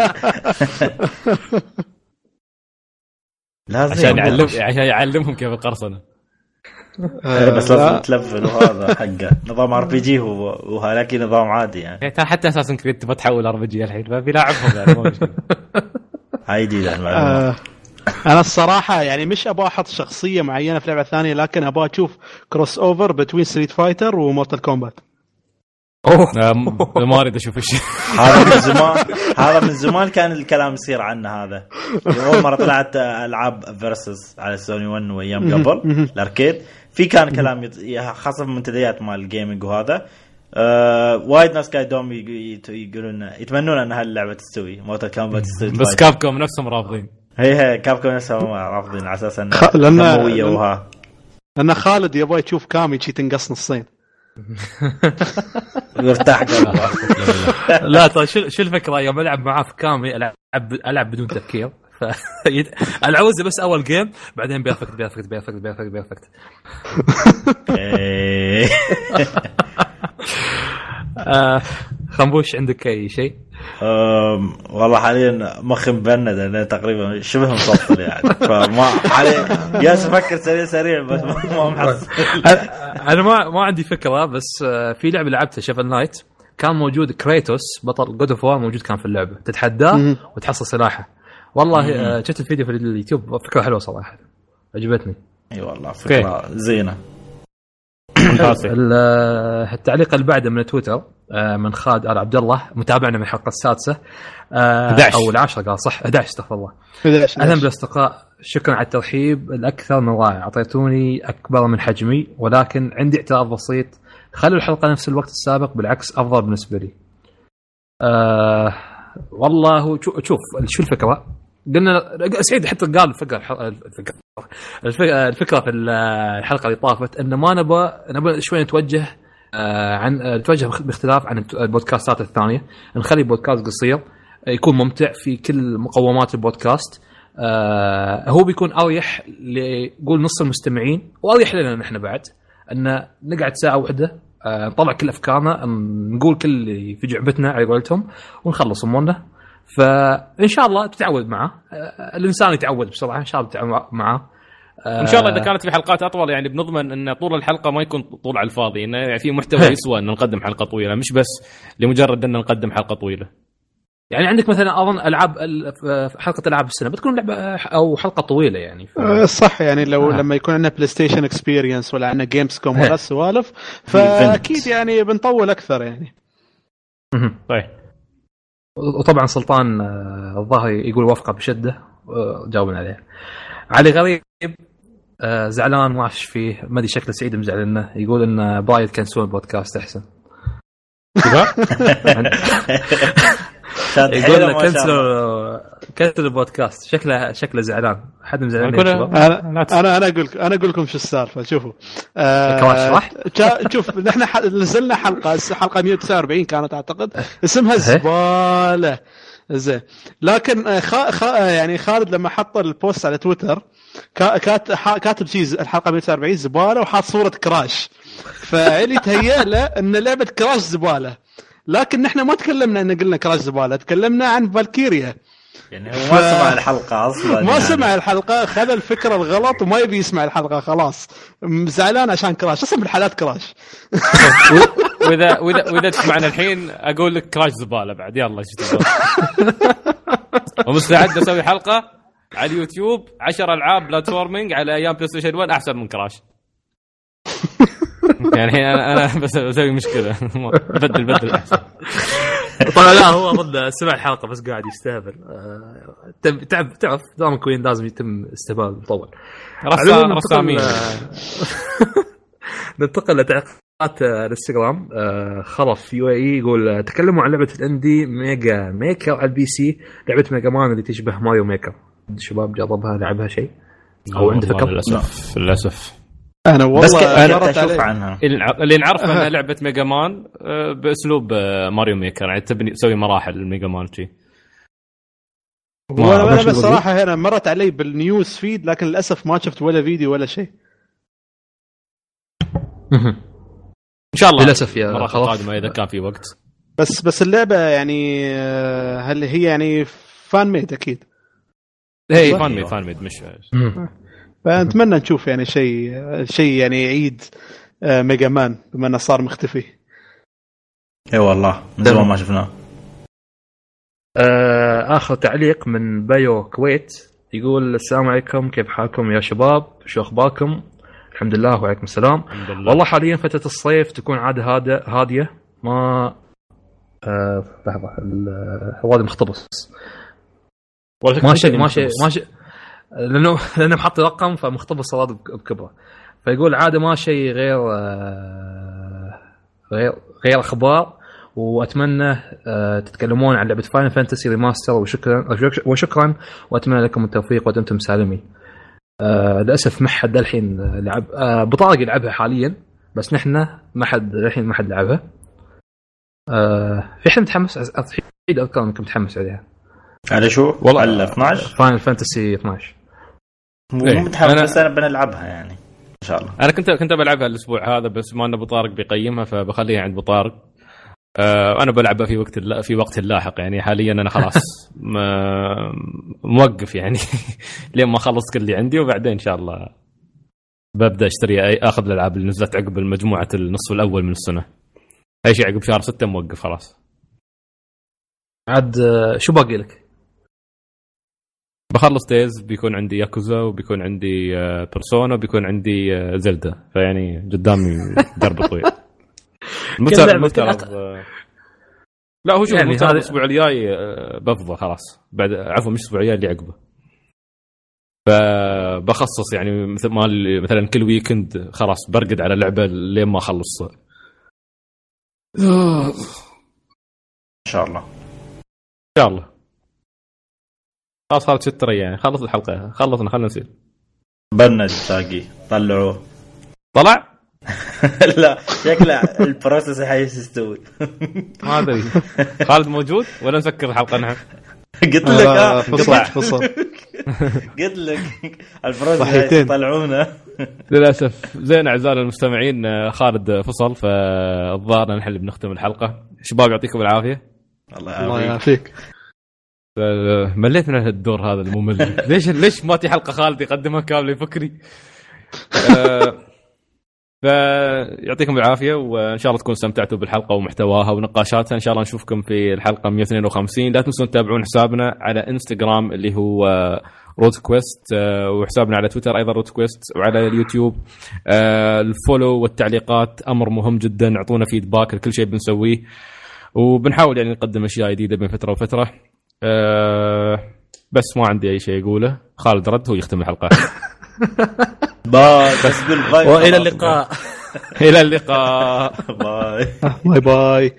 لازم عشان يعلم عشان يعلمهم كيف القرصنة. بس لا. لازم تلفل وهذا حقه. نظام RPG هو وهذاك نظام عادي يعني. يعني ترى حتى Assassin's Creed تبغى تحول RPG الحين فبيلاعبهم يعني ما مشكله هاي جديدة المعلومة. آه، أنا الصراحة يعني مش أبغى أحط شخصية معينة في لعبة ثانية لكن أبغى أشوف crossover between Street Fighter و Mortal Kombat أوه. آه، ما أريد أشوف الشيء هذا من زمان هذا من زمان كان الكلام يصير عنه هذا. أول مرة طلعت ألعاب versus على سوني 1 وأيام قبل الأركيد. في كان كلام يط- خاصة في المنتديات مال ال gaming وهذا. آه وايد ناس قاعدين يق- يقولون يتمنون أن هاللعبه تستوي. Mortal Kombat Street بس Fighter. Capcom نفسهم رافضين. هي هي كابكوم نفسهم رافضين على أساس انها خ- لأن- دمويه وها. لأن خالد يبغى يشوف كامي شي تنقص نصين. قلبه لا ترى شو شو الفكرة؟ يوم ألعب معاه في كامي العب ألعب بدون تفكير. ف العوزة بس أول جيم بعدين بيرفكت بيرفكت بيرفكت بيرفكت بيرفكت. آه خنبوش عندك أي شيء؟ والله حاليا مخي مبند أنا تقريبا شبه مفصل يعني فما حاليا جالس أفكر سريع سريع بس ما ما محصل أنا ما ما عندي فكرة بس آه، في لعبة لعبتها Shovel Knight كان موجود كريتوس بطل God of موجود كان في اللعبة تتحداه. وتحصل سلاحه والله آه، شفت الفيديو في اليوتيوب؟ فكرة حلوة صراحة. عجبتني. أي والله فكرة زينة. آه، التعليق اللي بعده من تويتر آه، من خالد آل عبد الله متابعنا من الحلقة السادسة. آه، 11. أو العاشره قال صح 11 استغفر الله. أهلا بالأصدقاء. شكرا على الترحيب الأكثر من رائع. أعطيتوني أكبر من حجمي ولكن عندي اعتراض بسيط. خلوا الحلقة نفس الوقت السابق بالعكس أفضل بالنسبة لي. آه والله شوف شو الفكرة؟ قلنا سعيد حتى قال الفكرة الفكرة الفكرة, في الحلقة اللي طافت انه ما نبغى نبغى شوي نتوجه آه عن آه، نتوجه باختلاف عن البودكاستات الثانية. نخلي بودكاست قصير يكون ممتع في كل مقومات البودكاست. آه هو بيكون أريح لقول نص المستمعين وأريح لنا نحن بعد إن نقعد ساعة واحدة نطلع كل أفكارنا نقول كل اللي في جعبتنا على قولتهم ونخلص أمورنا. فإن شاء الله تتعود معه. آه الإنسان يتعود بسرعة إن شاء الله تتعود معه. آه إن شاء الله إذا كانت في حلقات أطول يعني بنضمن إن طول الحلقة ما يكون طول على الفاضي انه يعني في محتوى يسوى إن نقدم حلقة طويلة مش بس لمجرد إن نقدم حلقة طويلة. يعني عندك مثلا أظن ألعاب حلقة ألعاب السنة بتكون لعبة أو حلقة طويلة يعني. ف... آه، صح يعني لو آه. لما يكون عندنا PlayStation Experience ولا عندنا Gamescom ولا السوالف فأكيد يعني بنطول أكثر يعني. طيب. وطبعا سلطان آه، الظاهر يقول وافقه بشدة آه، جاوبنا عليه. علي غريب آه، زعلان ما فيه ما أدري شكله سعيد مزعلنا يقول إن برايد كنسون البودكاست أحسن. يقول لك ما شاء كنسل الله. كنسل البودكاست شكله شكله زعلان. حد مزعلان أنا أنا أنا أقول أنا أقول لكم شو السالفة شوفوا. آه كراش صح؟ جا- شوف نحن ح- نزلنا حلقه حلقة 149 كانت أعتقد. اسمها إيه. زبالة. زين. لكن آه، خا خا آه، يعني خالد لما حط ال post على تويتر كا- كات ح- كاتب شيء الحلقة 149 زبالة وحاط صورة كراش. فاللي تهيأ له إن لعبة كراش زبالة. لكن نحن ما تكلمنا إن قلنا كراش زباله تكلمنا عن فالكيريا. يعني هو ما سمع الحلقة أصلا ما يعني. سمع الحلقة خذ الفكرة الغلط وما يبي يسمع الحلقة خلاص. زعلان عشان كراش. أصلا بالحالات كراش. وإذا وإذا وإذا تسمعنا الحين أقول لك كراش زبالة بعد. يلا إيش تبغى؟ ومستعد أسوي حلقة على اليوتيوب. 10 ألعاب platforming على أيام PlayStation 1 أحسن من كراش. يعني أنا أنا بس أسوي مشكلة. بدل بدل أحسن. طبعا لا هو ضد سمع الحلقة بس قاعد يستهبل. آه، تب- تعب تعرف دام كوين لازم يتم استهبال مطول. رسامين. ننتقل- لتعليقات الانستغرام. آه، خلف يو إي يقول تكلموا عن لعبة ال indie Mega Maker على ال PC. لعبة Mega Man اللي تشبه Mario Maker الشباب جربها لعبها شيء؟ أو عنده فكره للاسف للأسف. أنا بس والله أنا مرت أشوف عنها. اللي نع- اللي نعرف انها لعبة Mega Man آه، بأسلوب آه، Mario Maker. يعني تبني تسوي مراحل ال Mega Man شي. وأنا ما أنا بس صراحة هنا مرت علي بال news feed لكن للأسف ما شفت ولا فيديو ولا شيء. إن شاء الله. للأسف يا خلاص. القادمه إذا كان في وقت. بس بس اللعبة يعني آه، هل هي يعني fan made أكيد؟ هي صح؟ fan made fan made مش. فنتمنى نشوف يعني شيء شيء يعني يعيد آه، Mega Man بما إنه صار مختفي. إي والله من زمان ما شفناه. آه، آخر تعليق من بايو كويت يقول السلام عليكم كيف حالكم يا شباب؟ شو أخباركم؟ الحمد لله وعليكم السلام. والله حاليا فترة الصيف تكون عادة هادئه هادية. ما آه لحظة ال- هو هذا مختبص. ما شيء ما شيء ما شيء. لأنه لأنه محط رقم فمختبص صار بك- بكبرة فيقول عادة ما شيء غير آه، غير غير أخبار وأتمنى آه، تتكلمون عن لعبة Final Fantasy remaster وشكرا وشكرا وأتمنى لكم التوفيق ودمتم سالمين. آه، للأسف ما حد للحين لعب بس طارق يلعبها حاليا بس نحن ما حد للحين ما حد لعبها. في حد متحمس أذكر انكم متحمس عليها. على شو؟ والله- على 12 Final Fantasy 12 مو إيه. متحمس أنا- بس أنا بنلعبها يعني إن شاء الله أنا كنت كنت بلعبها الأسبوع هذا بس ما ان ابو طارق بيقيمها فبخليها عند ابو طارق آه أنا بلعبها في وقت في وقت لاحق يعني حاليا أنا خلاص م- موقف يعني لين ما أخلص كل اللي عندي وبعدين إن شاء الله ببدأ أشتري أي أخذ الألعاب اللي نزلت عقب مجموعه النصف الأول من السنة أي شيء عقب شهر ستة موقف خلاص عاد آه، شو باقي لك؟ بخلص دايز بيكون عندي ياكوزا وبيكون عندي آه، بيرسونا وبيكون عندي آه، زلدا فيعني قدامي درب طويل. المفترض كلها- آه، لا هو شوف يعني هذا- الأسبوع الجاي آه، بفضى خلاص. بعد عفوا مش الأسبوع الجاي اللي عقبه. فبخصص يعني مثل ما مثلا كل ويكند خلاص برقد على لعبة لين ما أخلص. إن ان شاء الله. شاء الله. خلاص خالد ست يعني؟ خلص الحلقة. خلصنا خلينا نسير. برنج باقي طلعوه طلع؟ لا شكله البروسيس حيس يستوي ما أدري. خالد موجود؟ ولا نسكر الحلقة نحن؟ قلت لك آه. فصل فصل. قلت لك الفرز ضحيتين. يطلعونه للأسف. زين اعزائنا المستمعين خالد فصل فالظاهر نحن اللي بنختم الحلقة. شباب يعطيكم العافية. الله الله يعافيك. مليت من الدور هذا الممل. ليش ليش ما تي حلقة خالد يقدمها كاملة يفكري آه، فيعطيكم العافية وإن شاء الله تكونوا استمتعتوا بالحلقة ومحتواها ونقاشاتها. إن شاء الله نشوفكم في الحلقة 152 لا تنسون تتابعون حسابنا على إنستغرام اللي هو روت كويست وحسابنا على تويتر أيضا روت كويست وعلى اليوتيوب آه، ال follow والتعليقات. أمر مهم جدا أعطونا feedback لكل شيء بنسويه. وبنحاول يعني نقدم أشياء جديدة بين فترة وفترة. أه بس ما عندي أي شيء أقوله. خالد رد هو يختم الحلقة. bye. بس قول bye وإلى. اللقاء. إلى اللقاء. bye. bye bye.